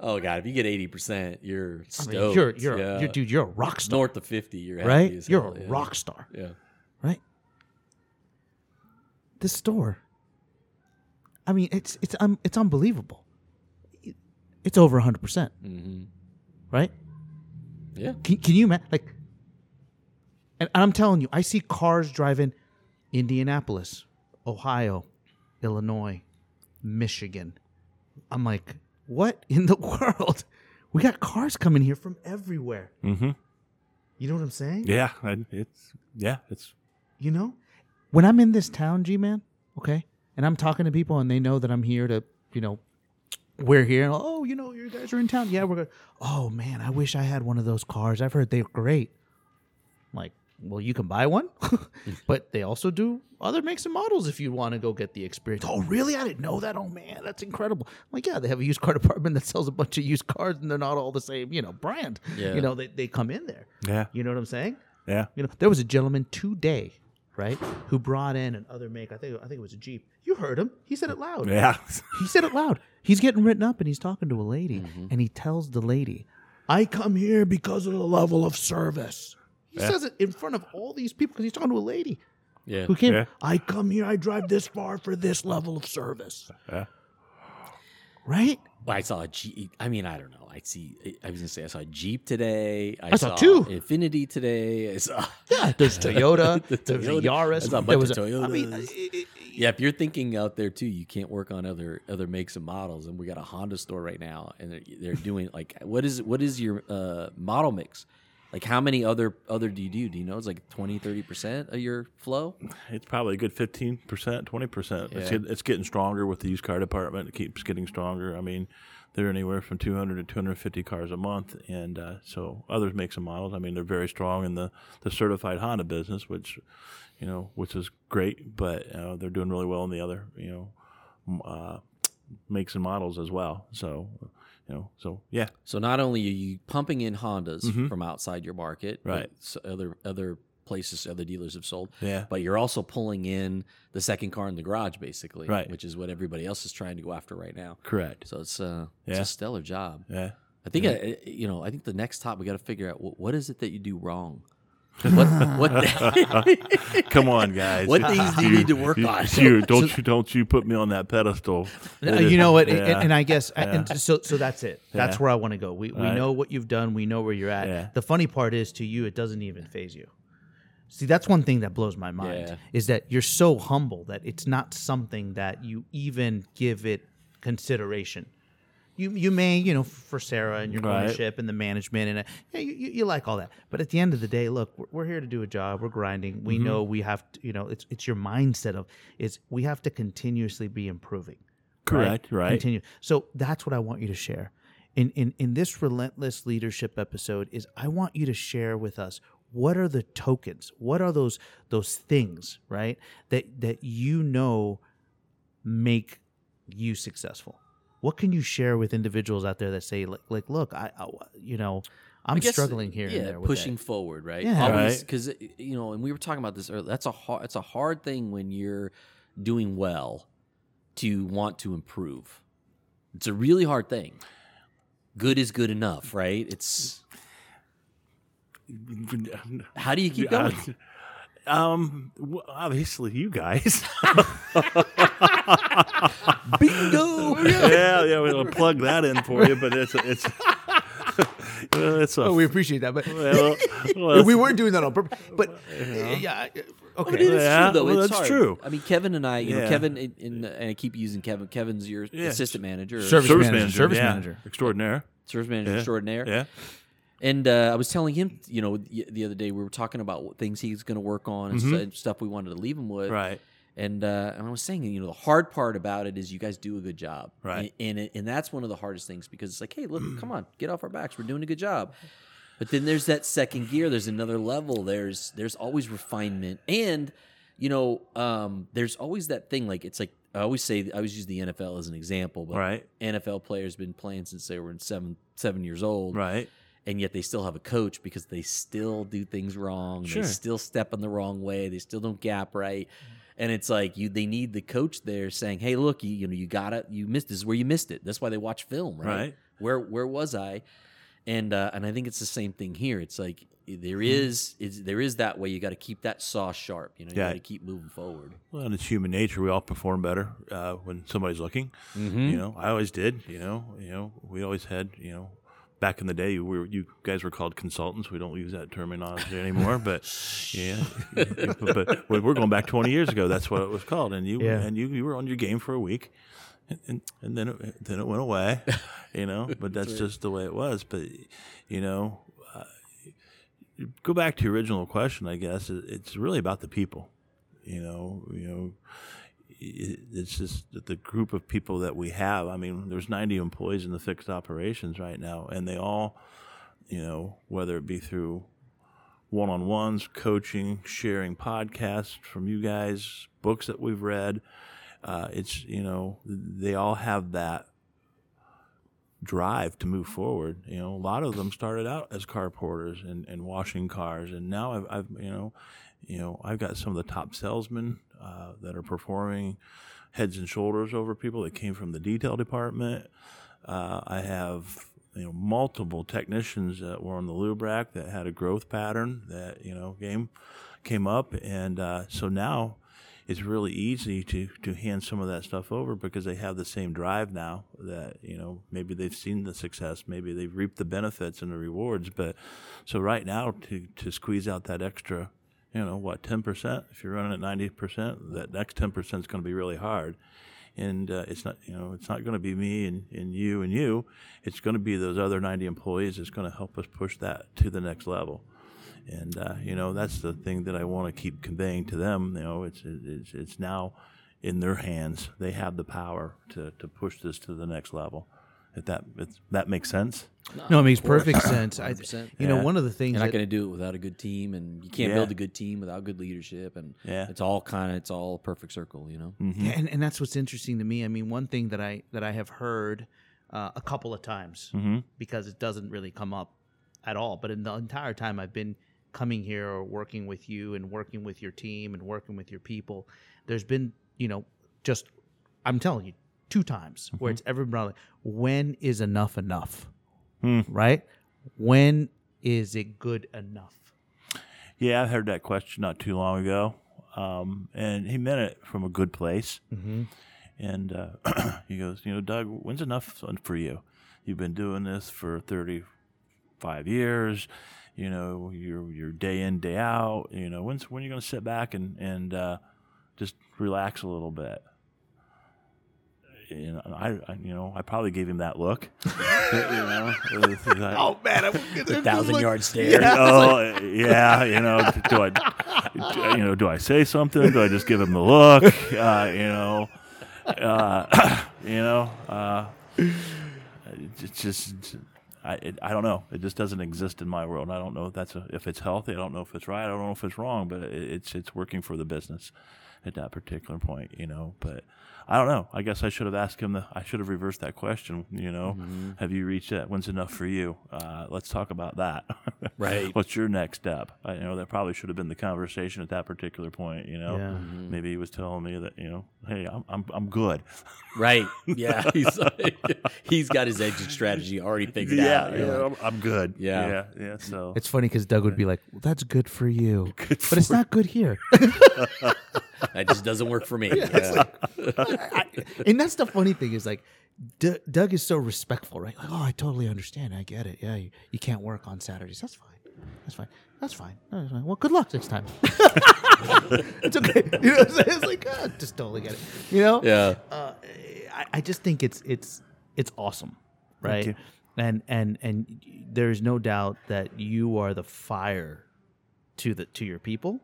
oh God, if you get eighty percent, you're I stoked. mean, you're you're, yeah. you're dude. You're a rock star. north of fifty. You're happy right? You're hell, a yeah. rock star, Yeah. right? This store. I mean, it's it's um, it's unbelievable. It's over hundred percent, hmm right? Yeah. Can, can you imagine? Like, and I'm telling you, I see cars driving Indianapolis, Ohio, Illinois, Michigan. I'm like, what in the (laughs) world? We got cars coming here from everywhere. mm-hmm. You know what I'm saying? Yeah. It's yeah. It's You know, when I'm in this town, G man, okay, and I'm talking to people and they know that I'm here to, you know, we're here. Oh, you know, you guys are in town. Yeah, we're good. Oh man, I wish I had one of those cars. I've heard they're great. I'm like, well, you can buy one, (laughs) but they also do other makes and models if you want to go get the experience. Oh, really? I didn't know that. Oh man, that's incredible. I'm like, yeah, they have a used car (laughs) department that sells a bunch of used cars, and they're not all the same, you know, brand. Yeah. You know, they they come in there. yeah. You know what I'm saying? Yeah. You know, there was a gentleman today, right, who brought in another make. I think I think it was a Jeep. You heard him. He said it loud. Yeah. He said it loud. He's getting written up and he's talking to a lady mm-hmm. and he tells the lady, "I come here because of the level of service." He Yeah. says it in front of all these people because he's talking to a lady Yeah. who came. Yeah. I come here. I drive this far for this level of service. Yeah. Right? Well, I saw a Jeep. I mean, I don't know. I see. I was gonna say I saw a Jeep today. I, I saw two. Infiniti today. I saw. Yeah. (laughs) There's Toyota. The there's a Toyota. Yaris. I saw a there was of a- I mean, Toyotas. it- it- Yeah, if you're thinking out there too, you can't work on other other makes and models. And we got a Honda store right now, and they're, they're doing like what is what is your uh, model mix? Like how many other other do you do? Do you know it's like 20, 30 percent of your flow? It's probably a good fifteen percent, twenty percent. It's Yeah. get, it's getting stronger with the used car department. It keeps getting stronger. I mean, they're anywhere from two hundred to two hundred fifty cars a month, and uh, so others make some models. I mean, they're very strong in the the certified Honda business, which you know, which is great. But uh, they're doing really well in the other you know uh, makes and models as well. So you know, so yeah, So not only are you pumping in Hondas from outside your market, Mm-hmm. Right. other other places, other dealers have sold, Yeah. but you're also pulling in the second car in the garage, basically, Right. Which is what everybody else is trying to go after right now. correct. So it's uh, it's a stellar job. Yeah. I think I, you know. I think the next top we got to figure out what, what is it that you do wrong. What what (laughs) Come on, guys. What things do you need to work You- on? You, (laughs) don't you don't you put me on that pedestal. You know what? And- Yeah. And, I guess, and so so that's it. That's Yeah. where I want to go. We we Right. know what you've done. We know where you're at. Yeah. The funny part is, to you, it doesn't even phase you. See, that's one thing that blows my mind Yeah. is that you're so humble that it's not something that you even give it consideration. You you may you know for Sarah and your Right. ownership and the management and uh, yeah, you, you, you like all that, but at the end of the day, look, we're, we're here to do a job. We're grinding. We Mm-hmm. know we have to. You know, it's it's your mindset of is we have to continuously be improving. Correct, right. Continue. So that's what I want you to share. In, in in this relentless leadership episode is I want you to share with us what are the tokens? What are those those things, right? That that you know make you successful. What can you share with individuals out there that say like like look, I, I you know, I'm guess, struggling here Yeah, and there with pushing that. forward, right? Yeah. Always Right. because eh, you know, and we were talking about this earlier. That's a hard. It's a hard thing when you're doing well to want to improve. It's a really hard thing. Good is good enough, right? It's (laughs) how do you keep going? (laughs) Um, well, obviously you guys. (laughs) Bingo! yeah, yeah, we'll plug that in for you, but it's it's (laughs) well, it's a Oh, we appreciate that, but well, well, (laughs) we weren't doing that on purpose. But uh, yeah, uh, But okay. it is Yeah, true, though. well, it's that's hard. true. I mean, Kevin and I, you know, Kevin, in, in, and I keep using Kevin. Kevin's your Yeah. assistant manager, Service service manager, manager, service yeah, manager. extraordinaire. service manager Yeah. extraordinaire. Yeah, And uh, I was telling him, you know, the, the other day we were talking about things he's going to work on and, and stuff we wanted to leave him with. Mm-hmm. right. And uh, and I was saying, you know, the hard part about it is you guys do a good job, Right. And and, it, and that's one of the hardest things because it's like, hey, look, (clears throat) come on, get off our backs. We're doing a good job. But then there's that second gear. There's another level. There's there's always refinement, and you know, um, there's always that thing. Like it's like I always say, I always use the NFL as an example, but Right. NFL players been playing since they were in seven seven years old, Right. And yet they still have a coach because they still do things wrong. Sure. They still step in the wrong way. They still don't gap right. And it's like you they need the coach there saying, "Hey, look, you, you know, you got it. You missed this is where you missed it. That's why they watch film, right? Right. Where where was I?" And uh, and I think it's the same thing here. It's like there Mm-hmm. is it's, there is that way you got to keep that saw sharp. You know, you Yeah. got to keep moving forward. Well, and it's human nature. We all perform better uh, when somebody's looking. You know, I always did. You know, you know, we always had. You know, back in the day, we were, you guys were called consultants. We don't use that terminology anymore. But (laughs) (laughs) yeah, (laughs) but we- we're going back twenty years ago. That's what it was called. And you Yeah. and you, you were on your game for a week. And, and, then it, then it went away, you know. But that's just the way it was. But you know, uh, go back to your original question, I guess it's really about the people. You know, you know, it's just the group of people that we have. I mean, there's 90 employees in the fixed operations right now, and they all, you know, whether it be through one-on-ones, coaching, sharing podcasts from you guys, books that we've read. Uh, it's you know, they all have that drive to move forward. You know, a lot of them started out as car porters and, and washing cars, and now I've, I've you know, you know, I've got some of the top salesmen uh, that are performing heads and shoulders over people that came from the detail department. Uh, I have you know multiple technicians that were on the lube rack that had a growth pattern that you know came came up, and uh, so now it's really easy to to hand some of that stuff over because they have the same drive now that you know maybe they've seen the success maybe they've reaped the benefits and the rewards but so right now to to squeeze out that extra you know what 10% if you're running at 90% that next 10% is going to be really hard and uh, it's not you know it's not going to be me and, and you and you it's going to be those other 90 employees that's going to help us push that to the next level and uh, you know that's the thing that I want to keep conveying to them. You know, it's it's it's now in their hands. They have the power to, to push this to the next level. If that if that makes sense. No, it makes perfect sense. I, 100%. you know, one of the things You're not going to do it without a good team, and you can't Yeah. build a good team without good leadership. And Yeah. it's all kind of it's all a perfect circle, you know. Yeah, and, and that's what's interesting to me. I mean, one thing that I that I have heard uh, a couple of times because it doesn't really come up at all. But in the entire time I've been coming here or working with you and working with your team and working with your people, there's been you know just I'm telling you two times where it's everybody like, when is enough enough, right? When is it good enough? Yeah, I heard that question not too long ago, um, and he meant it from a good place. Mm-hmm. And uh, (clears throat) he goes, you know, Doug, when's enough for you? You've been doing this for thirty-five years. You know, you're you're day in day out. You know, when's when are you going to sit back and and uh, just relax a little bit? You know, I, I you know I probably gave him that look. (laughs) you know, oh man, The thousand yard stare. oh yeah, you know, do I, you know, do I say something? Do I just give him the look? Uh, you know, uh, (coughs) you know, uh, it's just, I, it, I don't know. It just doesn't exist in my world. I don't know if that's a, if it's healthy. I don't know if it's right. I don't know if it's wrong, but it, it's it's working for the business, at that particular point, you know. But I don't know. I guess I should have asked him. The, I should have reversed that question. You know, Mm-hmm. have you reached that? When's enough for you? Uh, let's talk about that. (laughs) Right. What's your next step? I, you know, that probably should have been the conversation at that particular point. You know, Yeah. Mm-hmm. maybe he was telling me that you know, hey, I'm I'm, I'm good. Right. Yeah. (laughs) He's like, he's got his exit strategy already figured yeah, out. yeah, You're I'm, I'm good. Yeah. yeah, yeah. So It's funny because Doug would be like, well, "That's good for you, (laughs) but it's not good here." (laughs) that just doesn't work for me. Yeah. I- and that's the funny thing is like, D- Doug is so respectful, right? Like, oh, I totally understand. I get it. Yeah, you, you can't work on Saturdays. That's fine. That's fine. That's fine. That's fine. Well, good luck next time. (laughs) it's okay. You know, what I'm saying? it's like, ah, just totally get it. You know? Yeah. uh, I, I just think it's it's it's awesome, right? you. And and and there's no doubt that you are the fire to the to your people,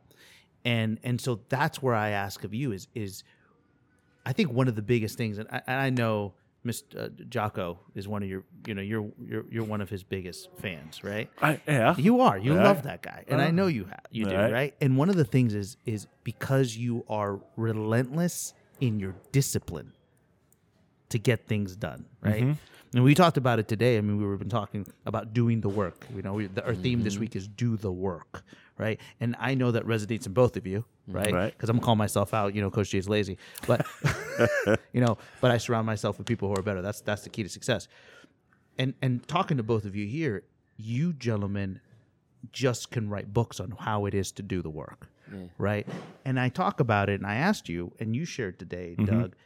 and and so that's where I ask of you is is I think one of the biggest things, and I, and I know Mr. Uh, Jocko is one of your you know you're you're you're one of his biggest fans, right? I, yeah, You are. You Right. love that guy, and I Uh, know you have. You do, right. right? And one of the things is is because you are relentless in your discipline to get things done, right? Mm-hmm. And we talked about it today. I mean, we've been talking about doing the work. You know, we, the, our theme Mm-hmm. this week is do the work, right? And I know that resonates in both of you, right? Mm-hmm. Right. Because I'm gonna call myself out. You know, Coach J is lazy, but (laughs) you know, but I surround myself with people who are better. That's that's the key to success and and talking to both of you here, you gentlemen just can write books on how it is to do the work, right? And I talk about it, and I asked you, and you shared today, Doug.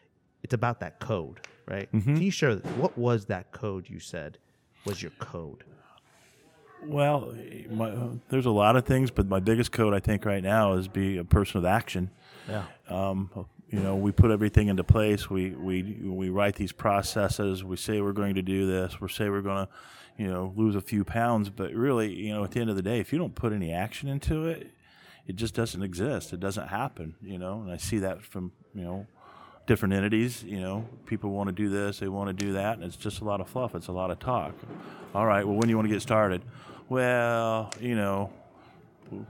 It's about that code, right? Can you share what was that code you said was your code? Well, my, there's a lot of things, but my biggest code I think right now is be a person of action. Yeah. Um, you know, we put everything into place. We we we write these processes. We say we're going to do this. We say we're going to, you know, lose a few pounds. But really, you know, at the end of the day, if you don't put any action into it, it just doesn't exist. It doesn't happen. You know, and I see that from you know different entities. You know, people want to do this, they want to do that, and it's just a lot of fluff. It's a lot of talk. All right, well, when do you want to get started? Well, you know,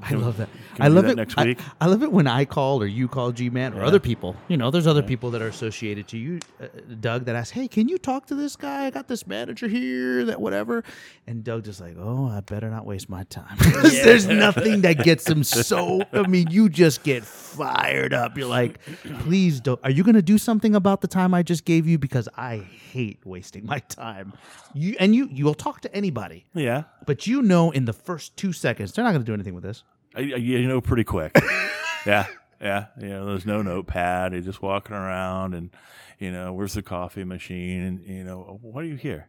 I love that. I love that it next week? I, love it when I call or you call G Man or other people. You know, there's other people that are associated to you, uh, Doug, that ask, "Hey, can you talk to this guy? I got this manager here, that whatever." And Doug just like, "Oh, I better not waste my time." (laughs) 'Cause There's nothing that gets him so. I mean, you just get fired up. You're like, "Please don't. Are you going to do something about the time I just gave you? Because I hate wasting my time." (laughs) You and you, you will talk to anybody. yeah, But you know, in the first two seconds, they're not going to do anything with this. I, I- you know, pretty quick. (laughs) yeah, yeah. You know, there's no notepad. You're just walking around, and you know, where's the coffee machine? And you know, what are you here?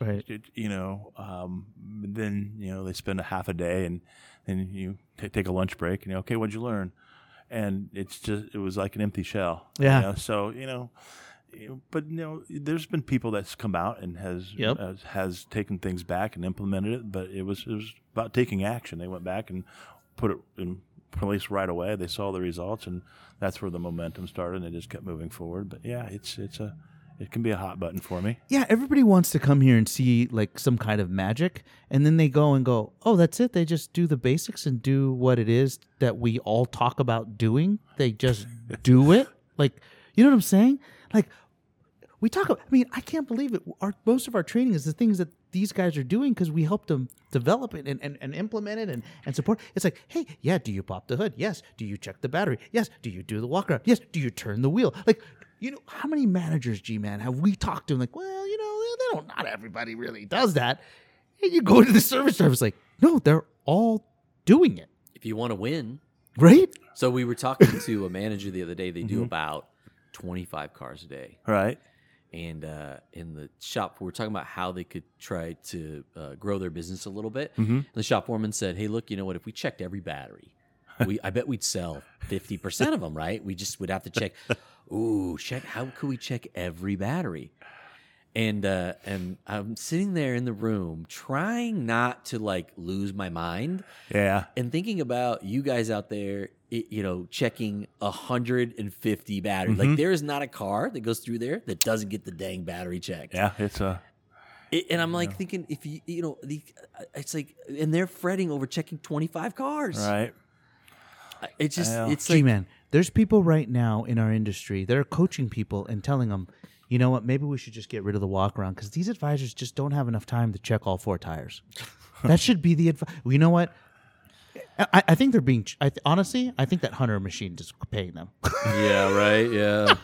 Right. It- you know, um, then you know they spend a half a day, and then you t- take a lunch break, and you know, okay, what'd you learn? And it's just it was like an empty shell. you Yeah. know, So you know. You- But you know, there's been people that's come out and has Yep. has, has taken things back and implemented it. But it was it was about taking action. They went back and put it in place right away. They saw the results, and that's where the momentum started. and They just kept moving forward. But yeah, it's it's a it can be a hot button for me. Yeah, everybody wants to come here and see like some kind of magic, and then they go and go, "Oh, that's it." They just do the basics and do what it is that we all talk about doing. They just do it. Like, you know what I'm saying? Like, we talk. About, I mean, I can't believe it. Our most of our training is the things that these guys are doing because we help them develop it and, and, and implement it and, and support. It's like, hey, yeah, do you pop the hood? Yes. Do you check the battery? Yes. Do you do the walk around? Yes. Do you turn the wheel? Like, you know, how many managers, G man, have we talked to? And like, well, you know, they don't. Not everybody really does that. And you go (laughs) to the service service, like, no, they're all doing it, If you want to win, right? so we were talking to a manager the other day. They Mm-hmm. do about twenty-five cars a day, Right. And uh, in the shop, we were talking about how they could try to uh, grow their business a little bit. Mm-hmm. The shop foreman said, "Hey, look, you know what? If we checked every battery, (laughs) we I bet we'd sell fifty percent of them. Right? We just would have to check. (laughs) Ooh, check. How could we check every battery?" And uh, and I'm sitting there in the room trying not to like lose my mind Yeah. and thinking about you guys out there, you know, checking 150 batteries. Mm-hmm. Like there is not a car that goes through there that doesn't get the dang battery checked. Yeah. It's a It- and I'm like thinking, if you, you know, the, it's like, and they're fretting over checking 25 cars. right. It's just, Yeah. it's G like, man, There's people right now in our industry that are coaching people and telling them, you know what, maybe we should just get rid of the walk around because these advisors just don't have enough time to check all four tires. (laughs) that should be the advice. You know what? I, I think they're being. ch- I th- honestly, I think that hunter machine is paying them. (laughs) yeah, right. Yeah.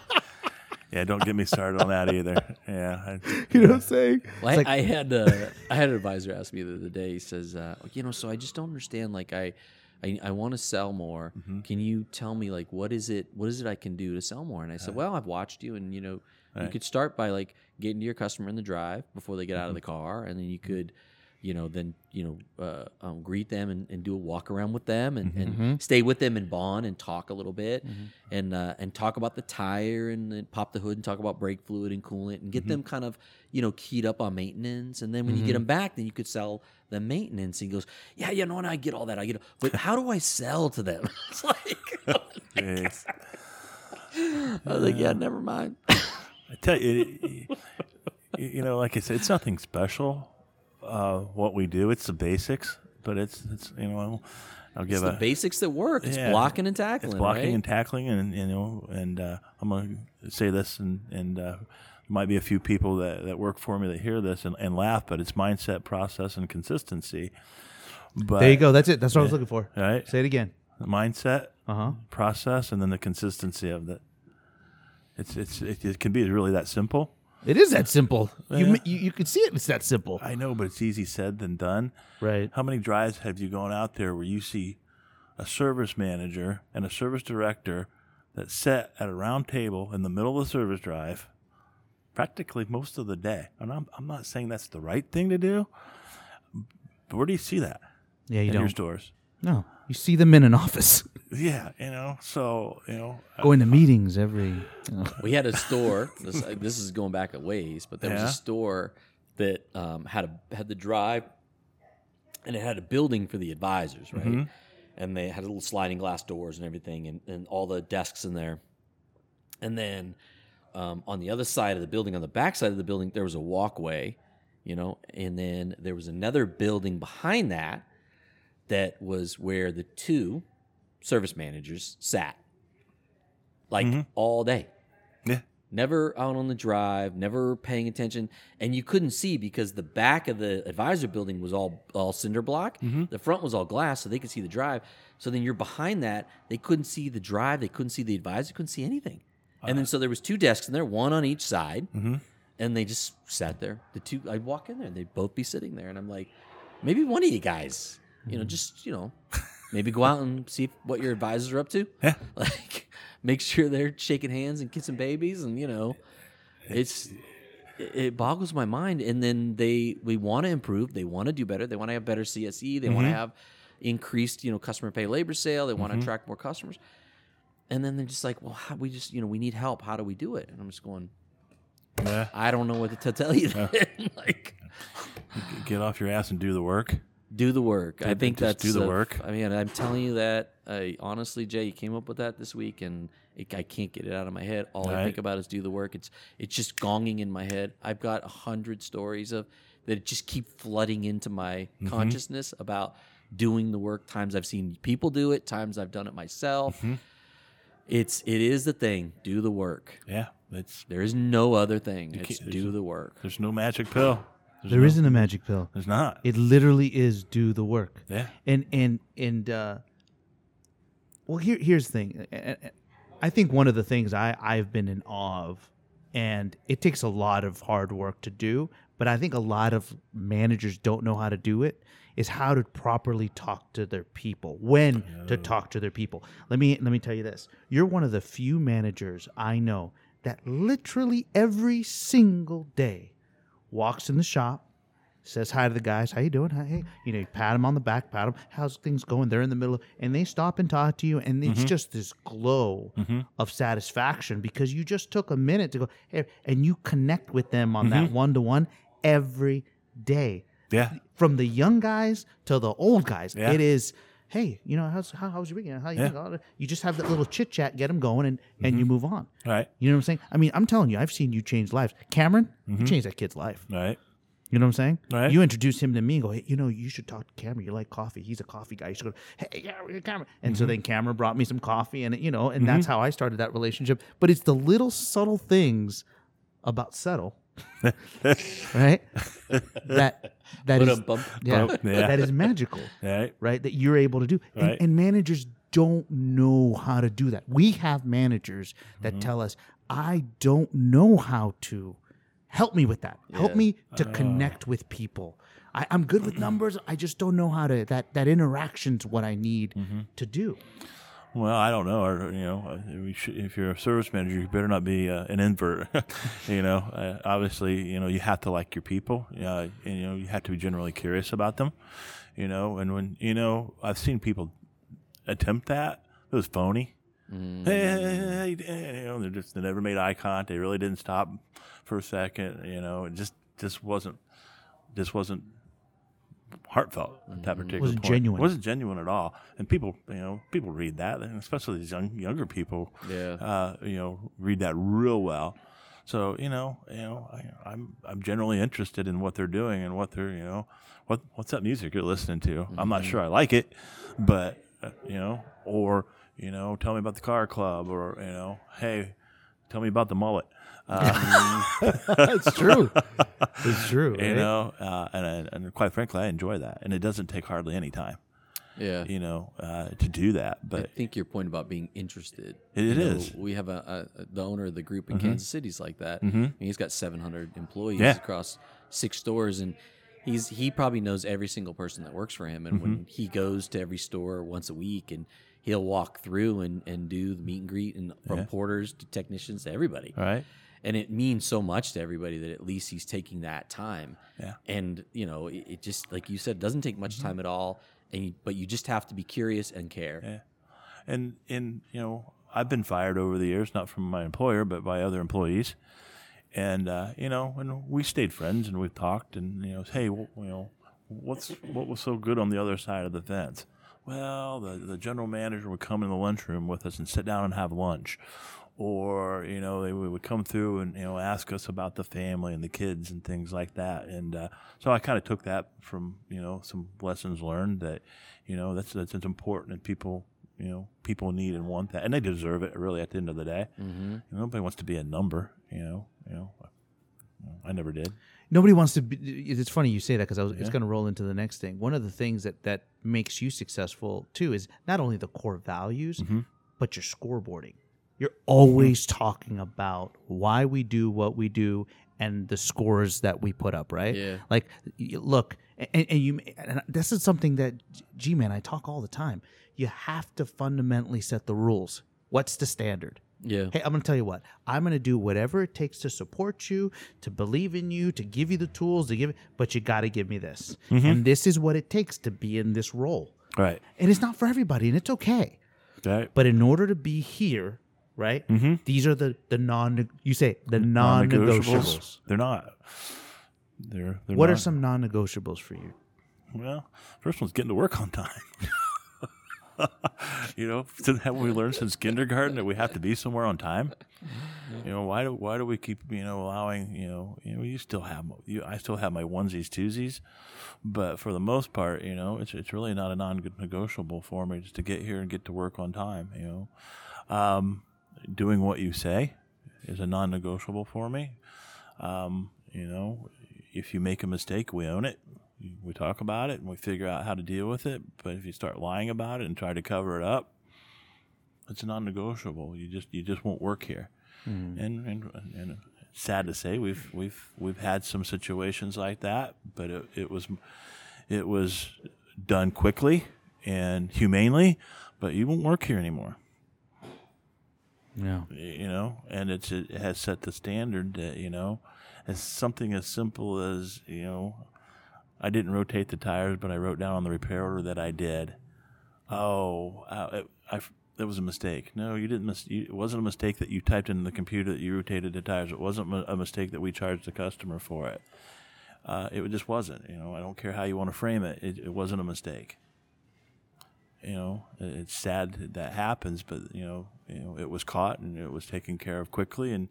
Yeah, don't get me started on that either. Yeah, I, (laughs) you know what I'm saying? Well, I, like- I had uh, I had an advisor ask me the other day. He says, uh, you know, so I just don't understand. Like, I I, I want to sell more. Mm-hmm. Can you tell me like what is it? What is it I can do to sell more? And I said, well, I've watched you, and you know, you could start by like getting to your customer in the drive before they get out of Mm-hmm. the car, and then you could. You know, then you know, uh, um, greet them and, and do a walk around with them, and, Mm-hmm. and stay with them and bond and talk a little bit, and uh, and talk about the tire and then pop the hood and talk about brake fluid and coolant and get Mm-hmm. them kind of you know keyed up on maintenance. And then when you get them back, then you could sell them maintenance. And he goes, yeah, you know, and I get all that, I get, it. but how do I sell to them? (laughs) it's like, (laughs) yeah. I was like, yeah, never mind. I tell you, it- you know, like I said, it's nothing special. Uh, what we do, it's the basics, but it's it's you know, I'll give It's the a basics that work. It's Yeah. blocking and tackling. it's blocking right? and tackling, and you know, and uh, I'm gonna say this, and and uh, might be a few people that, that work for me that hear this and, and laugh, but it's mindset, process, and consistency. But There you go. That's it. That's what I was looking for. All right, Say it again. mindset, Uh huh. process, and then the consistency of it. It's it's it, it can be really that simple. It is that simple. You, Yeah. you you can see it. It's that simple. I know, but it's easy said than done. Right. How many drives have you gone out there where you see a service manager and a service director that sit at a round table in the middle of the service drive practically most of the day? And I'm, I'm not saying that's the right thing to do, but where do you see that Yeah, you in don't. your stores? No, you see them in an office, Yeah, you know, so, you know, going to meetings every. You know. We had a store. This, uh, this is going back a ways, but there was a store that um, had a had the drive, and it had a building for the advisors, right? Mm-hmm. And they had little sliding glass doors and everything, and, and all the desks in there. And then um, on the other side of the building, on the back side of the building, there was a walkway, you know, and then there was another building behind that that was where the two service managers sat, like mm-hmm. all day yeah, never out on the drive, never paying attention, and you couldn't see because the back of the advisor building was all all cinder block. Mm-hmm. The front was all glass, so they could see the drive. So then you're behind that, they couldn't see the drive, they couldn't see the advisor, couldn't see anything. And then uh. so there was two desks in there, one on each side, mm-hmm. and they just sat there. The two, I'd walk in there, and they'd both be sitting there, and I'm like, maybe one of you guys, you know, mm-hmm. just you know. Maybe go out and see what your advisors are up to. Yeah. (laughs) Like, make sure they're shaking hands and kissing babies, and you know, it's it boggles my mind. And then they we want to improve, they want to do better, they want to have better CSE, they want to mm-hmm. have increased you know customer pay labor sale, they want to mm-hmm. attract more customers. And then they're just like, well, how, we just you know we need help. How do we do it? And I'm just going, yeah. I don't know what to tell you. (laughs) like, Get off your ass and do the work. Do the work. I Just that's do the uh, work. I mean, I'm telling you that. I honestly, Jay, you came up with that this week, and it, I can't get it out of my head. All I Right. think about is do the work. It's it's just gonging in my head. I've got a hundred stories of that just keep flooding into my Mm-hmm. consciousness about doing the work. Times I've seen people do it. Times I've done it myself. Mm-hmm. It's it is the thing. Do the work. Yeah, it's There is no other thing. It's do the work. there's no magic pill. There no, isn't a magic pill. There's not. It literally is do the work. Yeah. And and and uh, well, here here's the thing. I think one of the things I I've been in awe of, and it takes a lot of hard work to do, but I think a lot of managers don't know how to do it. Is how to properly talk to their people, when to talk to their people. Let me let me tell you this: you're one of the few managers I know that literally every single day walks in the shop, says hi to the guys. How you doing? Hi, hey, you know, you pat them on the back, pat them. How's things going? They're in the middle, and they stop and talk to you, and it's mm-hmm. just this glow mm-hmm. of satisfaction because you just took a minute to go, hey, and you connect with them on that one to one every day, Yeah. from the young guys to the old guys. Yeah. It is. Hey, you know how's how, how's your weekend? How you Yeah. doing? You just have that little chit chat, get them going, and and you mm-hmm. move on. Right. You know what I'm saying? I mean, I'm telling you, I've seen you change lives. Cameron, you mm-hmm. changed that kid's life. Right. You know what I'm saying? Right. You introduce him to me and go, hey, you know, you should talk to Cameron. You like coffee. He's a coffee guy. You should go, hey, Cameron, Cameron. And so mm-hmm. then Cameron brought me some coffee and, you know, and that's how I started that relationship. But it's the little subtle things about settle, (laughs) right? (laughs) That, that Put a is, bump. yeah, Bump, yeah. that is magical Right. right? That you're able to do. And, Right. and managers don't know how to do that. We have managers that Mm-hmm. tell us, I don't know how to. Help me with that. Help me to Oh. connect with people. I, I'm good with numbers. I just don't know how to. That that interaction's what I need Mm-hmm. to do. Well, I don't know. Or, you know, uh, if you're a service manager, you better not be uh, an invert. (laughs) you know, uh, obviously, you know, you have to like your people. Uh, and, you know, you have to be generally curious about them. You know, and when you know, I've seen people attempt that. It was phony. Hey, hey, hey, hey, you know, they just they never made eye contact. They really didn't stop for a second. You know, it just just wasn't just wasn't heartfelt at that particular Wasn't point. genuine. It wasn't genuine at all. And people, you know, people read that, and especially these young younger people. Yeah. Uh, you know, read that real well. So you know, you know, I, I'm I'm generally interested in what they're doing and what they're, you know, what what's that music you're listening to. I'm not sure I like it, but uh, you know, or you know, tell me about the car club, or you know, hey, tell me about the mullet. Um, It's true. it's (laughs) true. you know, uh, and and quite frankly, I enjoy that, and it doesn't take hardly any time, Yeah. you know, uh, to do that. But I think your point about being interested. It- you it know. We have a, a the owner of the group in Kansas City's like that. Mhm. I mean, he's got 700 employees Yeah. across six stores, and he's he probably knows every single person that works for him. And when he goes to every store once a week, and he'll walk through and, and do the meet and greet, and from Yeah. porters to technicians to everybody. all right, And it means so much to everybody that at least he's taking that time. Yeah. And you know, it, it just like you said, doesn't take much time at all. And you, but you just have to be curious and care. Yeah. and and you know, I've been fired over the years, not from my employer, but by other employees. And uh, you know, and we stayed friends, and we've talked, and you know, hey, well, you know, what's what was so good on the other side of the fence? Well, the the general manager would come in the lunchroom with us and sit down and have lunch, or you know, they would come through and you know ask us about the family and the kids and things like that. And uh, so I kind of took that from you know some lessons learned that you know that's that's it's important and people you know people need and want that and they deserve it really at the end of the day. Mm-hmm. Nobody wants to be a number, you know. You know, I never did. Nobody wants to be. It's funny you say that because I was. It's going to roll into the next thing. One of the things that that makes you successful too is not only the core values, Mm-hmm. but your scoreboarding. You're always talking about why we do what we do and the scores that we put up. Right? Yeah. Like, look, and, and you. And this is something that, G man, I talk all the time. You have to fundamentally set the rules. What's the standard? Yeah. Hey, I'm going to tell you what. I'm going to do whatever it takes to support you, to believe in you, to give you the tools, to give. But you got to give me this, mm-hmm. and this is what it takes to be in this role. Right. And it's not for everybody, and it's okay. Right. But in order to be here, right? These are the the non. You say the non-negotiables. They're not. They're. they're What are some non-negotiables for you? Well, first one's getting to work on time. (laughs) you know, haven't we learned since kindergarten that we have to be somewhere on time? You know, why do why do we keep you know allowing you know you know you still have you I still have my onesies twosies, but for the most part you know it's it's really not a non-negotiable for me just to get here and get to work on time. You know, um, doing what you say is a non-negotiable for me. Um, you know, if you make a mistake, we own it. We talk about it and we figure out how to deal with it. But if you start lying about it and try to cover it up, it's non-negotiable. You just you just won't work here. And, and and sad to say we've we've we've had some situations like that, but it, it was it was done quickly and humanely. But you won't work here anymore Yeah. you know, and it's it has set the standard that you know, as something as simple as you know, I didn't rotate the tires, but I wrote down on the repair order that I did. Oh, it, I that was a mistake. No, you didn't. Mis- you, it wasn't a mistake that you typed in the computer that you rotated the tires. It wasn't a mistake that we charged the customer for it. Uh, it just wasn't. You know, I don't care how you want to frame it. It, it wasn't a mistake you know, it's sad that that happens, but you know, you know, it was caught and it was taken care of quickly, and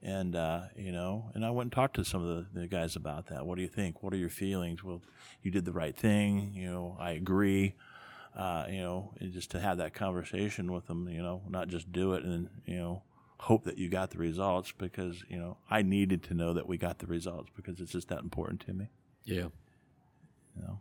And uh, you know, and I went and talked to some of the, the guys about that. What do you think? What are your feelings? Well, you did the right thing. You know, I agree. Uh, you know, and just to have that conversation with them. You know, not just do it and you know hope that you got the results because you know I needed to know that we got the results because it's just that important to me. Yeah. You know.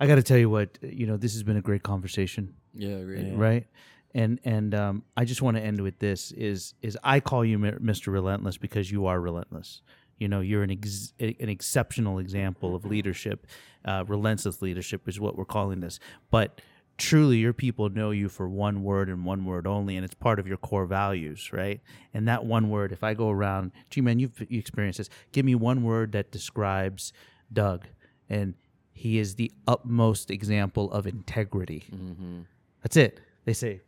I got to tell you what, you know, this has been a great conversation, Yeah, really. right? And and um, I just want to end with this: is is I call you Mr. Relentless because you are relentless. You know, you're an ex- an exceptional example of leadership. Uh, relentless leadership is what we're calling this. But truly, your people know you for one word and one word only, and it's part of your core values, right? And that one word, if I go around, gee man, you've you experienced this. Give me one word that describes Doug, and he is the utmost example of integrity. Mm-hmm. That's it. They say,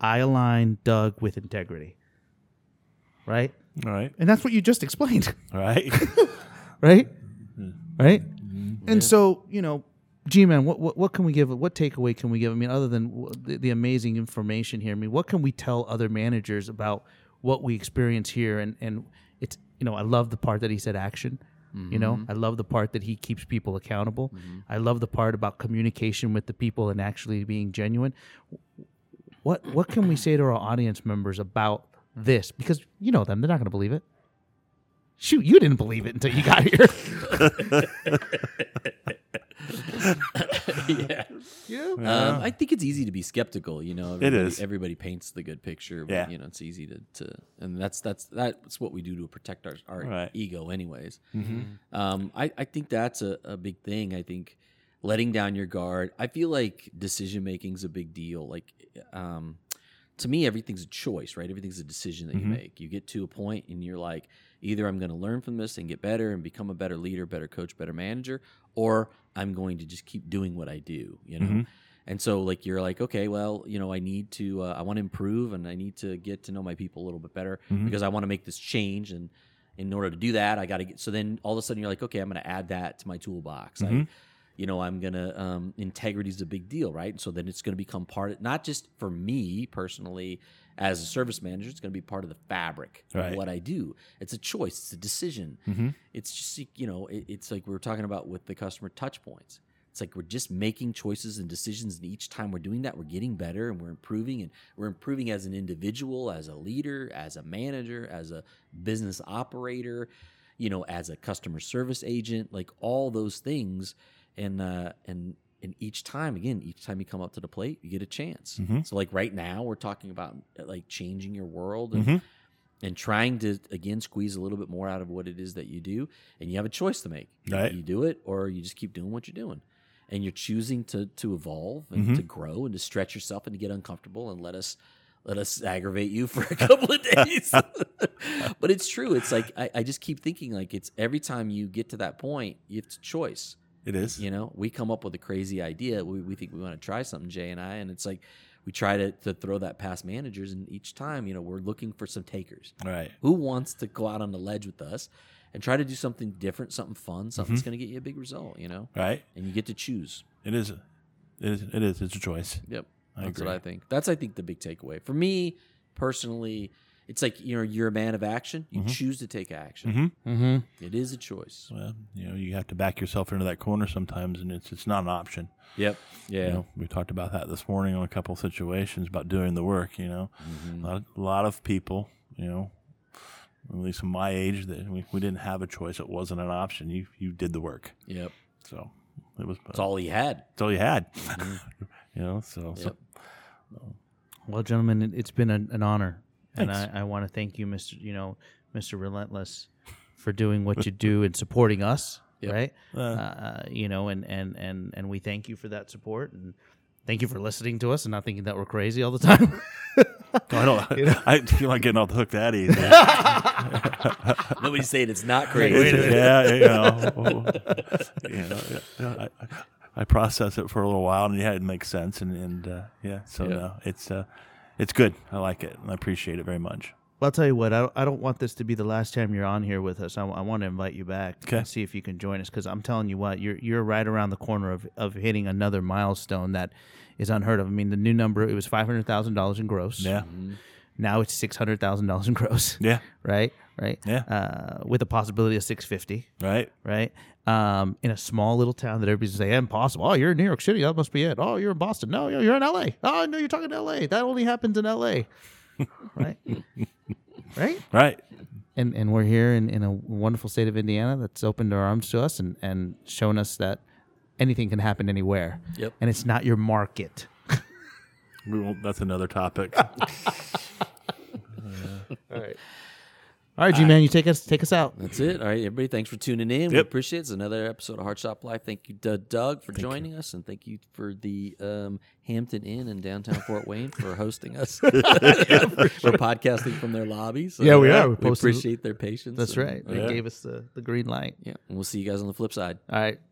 I align Doug with integrity. Right? All right. And that's what you just explained. All (laughs) right. (laughs) right? Mm-hmm. Right? Mm-hmm. And so, you know, G man, what, what what can we give? What takeaway can we give? I mean, other than the, the amazing information here, I mean, what can we tell other managers about what we experience here? And and it's you know, I love the part that he said action. You know, mm-hmm. I love the part that he keeps people accountable. Mm-hmm. I love the part about communication with the people and actually being genuine. What what can we say to our audience members about this? Because you know them, they're not going to believe it. Shoot, you didn't believe it until you got here. (laughs) (laughs) yeah. Um, I think it's easy to be skeptical. You know, everybody, is. Everybody paints the good picture, but Yeah. you know, it's easy to, to, and that's that's that's what we do to protect our our Right. ego, anyways. Um, I I think that's a, a big thing. I think letting down your guard. I feel like decision making is a big deal. Like, um, to me, everything's a choice, right? Everything's a decision that you make. You get to a point and you're like, either I'm going to learn from this and get better and become a better leader, better coach, better manager, or I'm going to just keep doing what I do, you know? And so, like, you're like, okay, well, you know, I need to, uh, I want to improve and I need to get to know my people a little bit better because I want to make this change. And in order to do that, I got to get, so then all of a sudden you're like, okay, I'm going to add that to my toolbox. I, you know, I'm gonna um, integrity is a big deal, right? And so then it's gonna become part of not just for me personally as a service manager, it's gonna be part of the fabric Right. of what I do. It's a choice, it's a decision. It's just you know, it, it's like we were talking about with the customer touch points. It's like we're just making choices and decisions, and each time we're doing that, we're getting better and we're improving, and we're improving as an individual, as a leader, as a manager, as a business operator, you know, as a customer service agent, like all those things, and uh, and and each time, again, each time you come up to the plate, you get a chance. Mm-hmm. So, like right now, we're talking about uh, like changing your world and mm-hmm. and trying to again squeeze a little bit more out of what it is that you do, and you have a choice to make. Right. You do it, or you just keep doing what you're doing, and you're choosing to to evolve and mm-hmm. to grow and to stretch yourself and to get uncomfortable and let us let us aggravate you for a couple of days. (laughs) (laughs) but it's true. It's like I, I just keep thinking like it's every time you get to that point, it's a choice. It is. You know, we come up with a crazy idea. We, we think we want to try something, Jay and I, and it's like we try to, to throw that past managers, and each time, you know, we're looking for some takers. All right. Who wants to go out on the ledge with us and try to do something different, something fun, mm-hmm. something that's going to get you a big result, you know? Right. And you get to choose. It is. It is. It is. It's a choice. Yep. I That's agree. what I think. That's I think the big takeaway. For me personally, it's like you know, you're a man of action. You choose to take action. Mm-hmm. It is a choice. Well, you know, you have to back yourself into that corner sometimes, and it's it's not an option. Yep. Yeah. You know, we talked about that this morning on a couple of situations about doing the work. You know, Mm-hmm. a, lot, a lot of people, you know, at least in my age, that we, we didn't have a choice. It wasn't an option. You you did the work. Yep. So it was. That's all he had. It's all you had. (laughs) you know. So, so Well, gentlemen, it, it's been an, an honor, and Thanks. I, I want to thank you, Mister. You know, Mister Relentless, for doing what you do and supporting us. Yep. Right. Uh, Uh, you know, and and and and we thank you for that support and. Thank you for listening to us and not thinking that we're crazy all the time. (laughs) I don't. (laughs) know I feel like getting off the hook that easy. (laughs) Nobody's saying it's not crazy. yeah, you know, you know yeah, I, I- I process it for a little while, and yeah, it makes sense, and and uh, yeah, so Yeah. no, it's uh, it's good. I like it, and I appreciate it very much. Well, I'll tell you what. I don't, I don't want this to be the last time you're on here with us. I, I want to invite you back Okay. and see if you can join us. Because I'm telling you what, you're you're right around the corner of, of hitting another milestone that is unheard of. I mean, the new number it was five hundred thousand dollars in gross. Yeah, mm-hmm. Now it's six hundred thousand dollars in (laughs) gross. Yeah. Right. Right. Yeah. Uh, with a possibility of six fifty. Right. Right. Um, in a small little town that everybody's saying impossible. Oh, you're in New York City. That must be it. Oh, you're in Boston. No, you're in L.A. Oh, no, you're talking L.A. That only happens in L.A. (laughs) right. right Right. and and we're here in, in a wonderful state of Indiana that's opened our arms to us and and shown us that anything can happen anywhere. Yep. And it's not your market. We won't, that's another topic. (laughs) (laughs) All right. All right, G man, you take us take us out. That's it. All right, everybody. Thanks for tuning in. We Yep. appreciate it. It's another episode of Hard Shop Life. Thank you, D- Doug, for joining us, and thank you for the um, Hampton Inn in downtown Fort Wayne for hosting us. (laughs) (laughs) We're podcasting from their lobby. So Yeah, we are. We We posted- appreciate their patience. That's and, right. They uh, gave us the, the green light. Yeah, and we'll see you guys on the flip side. All right. Bye.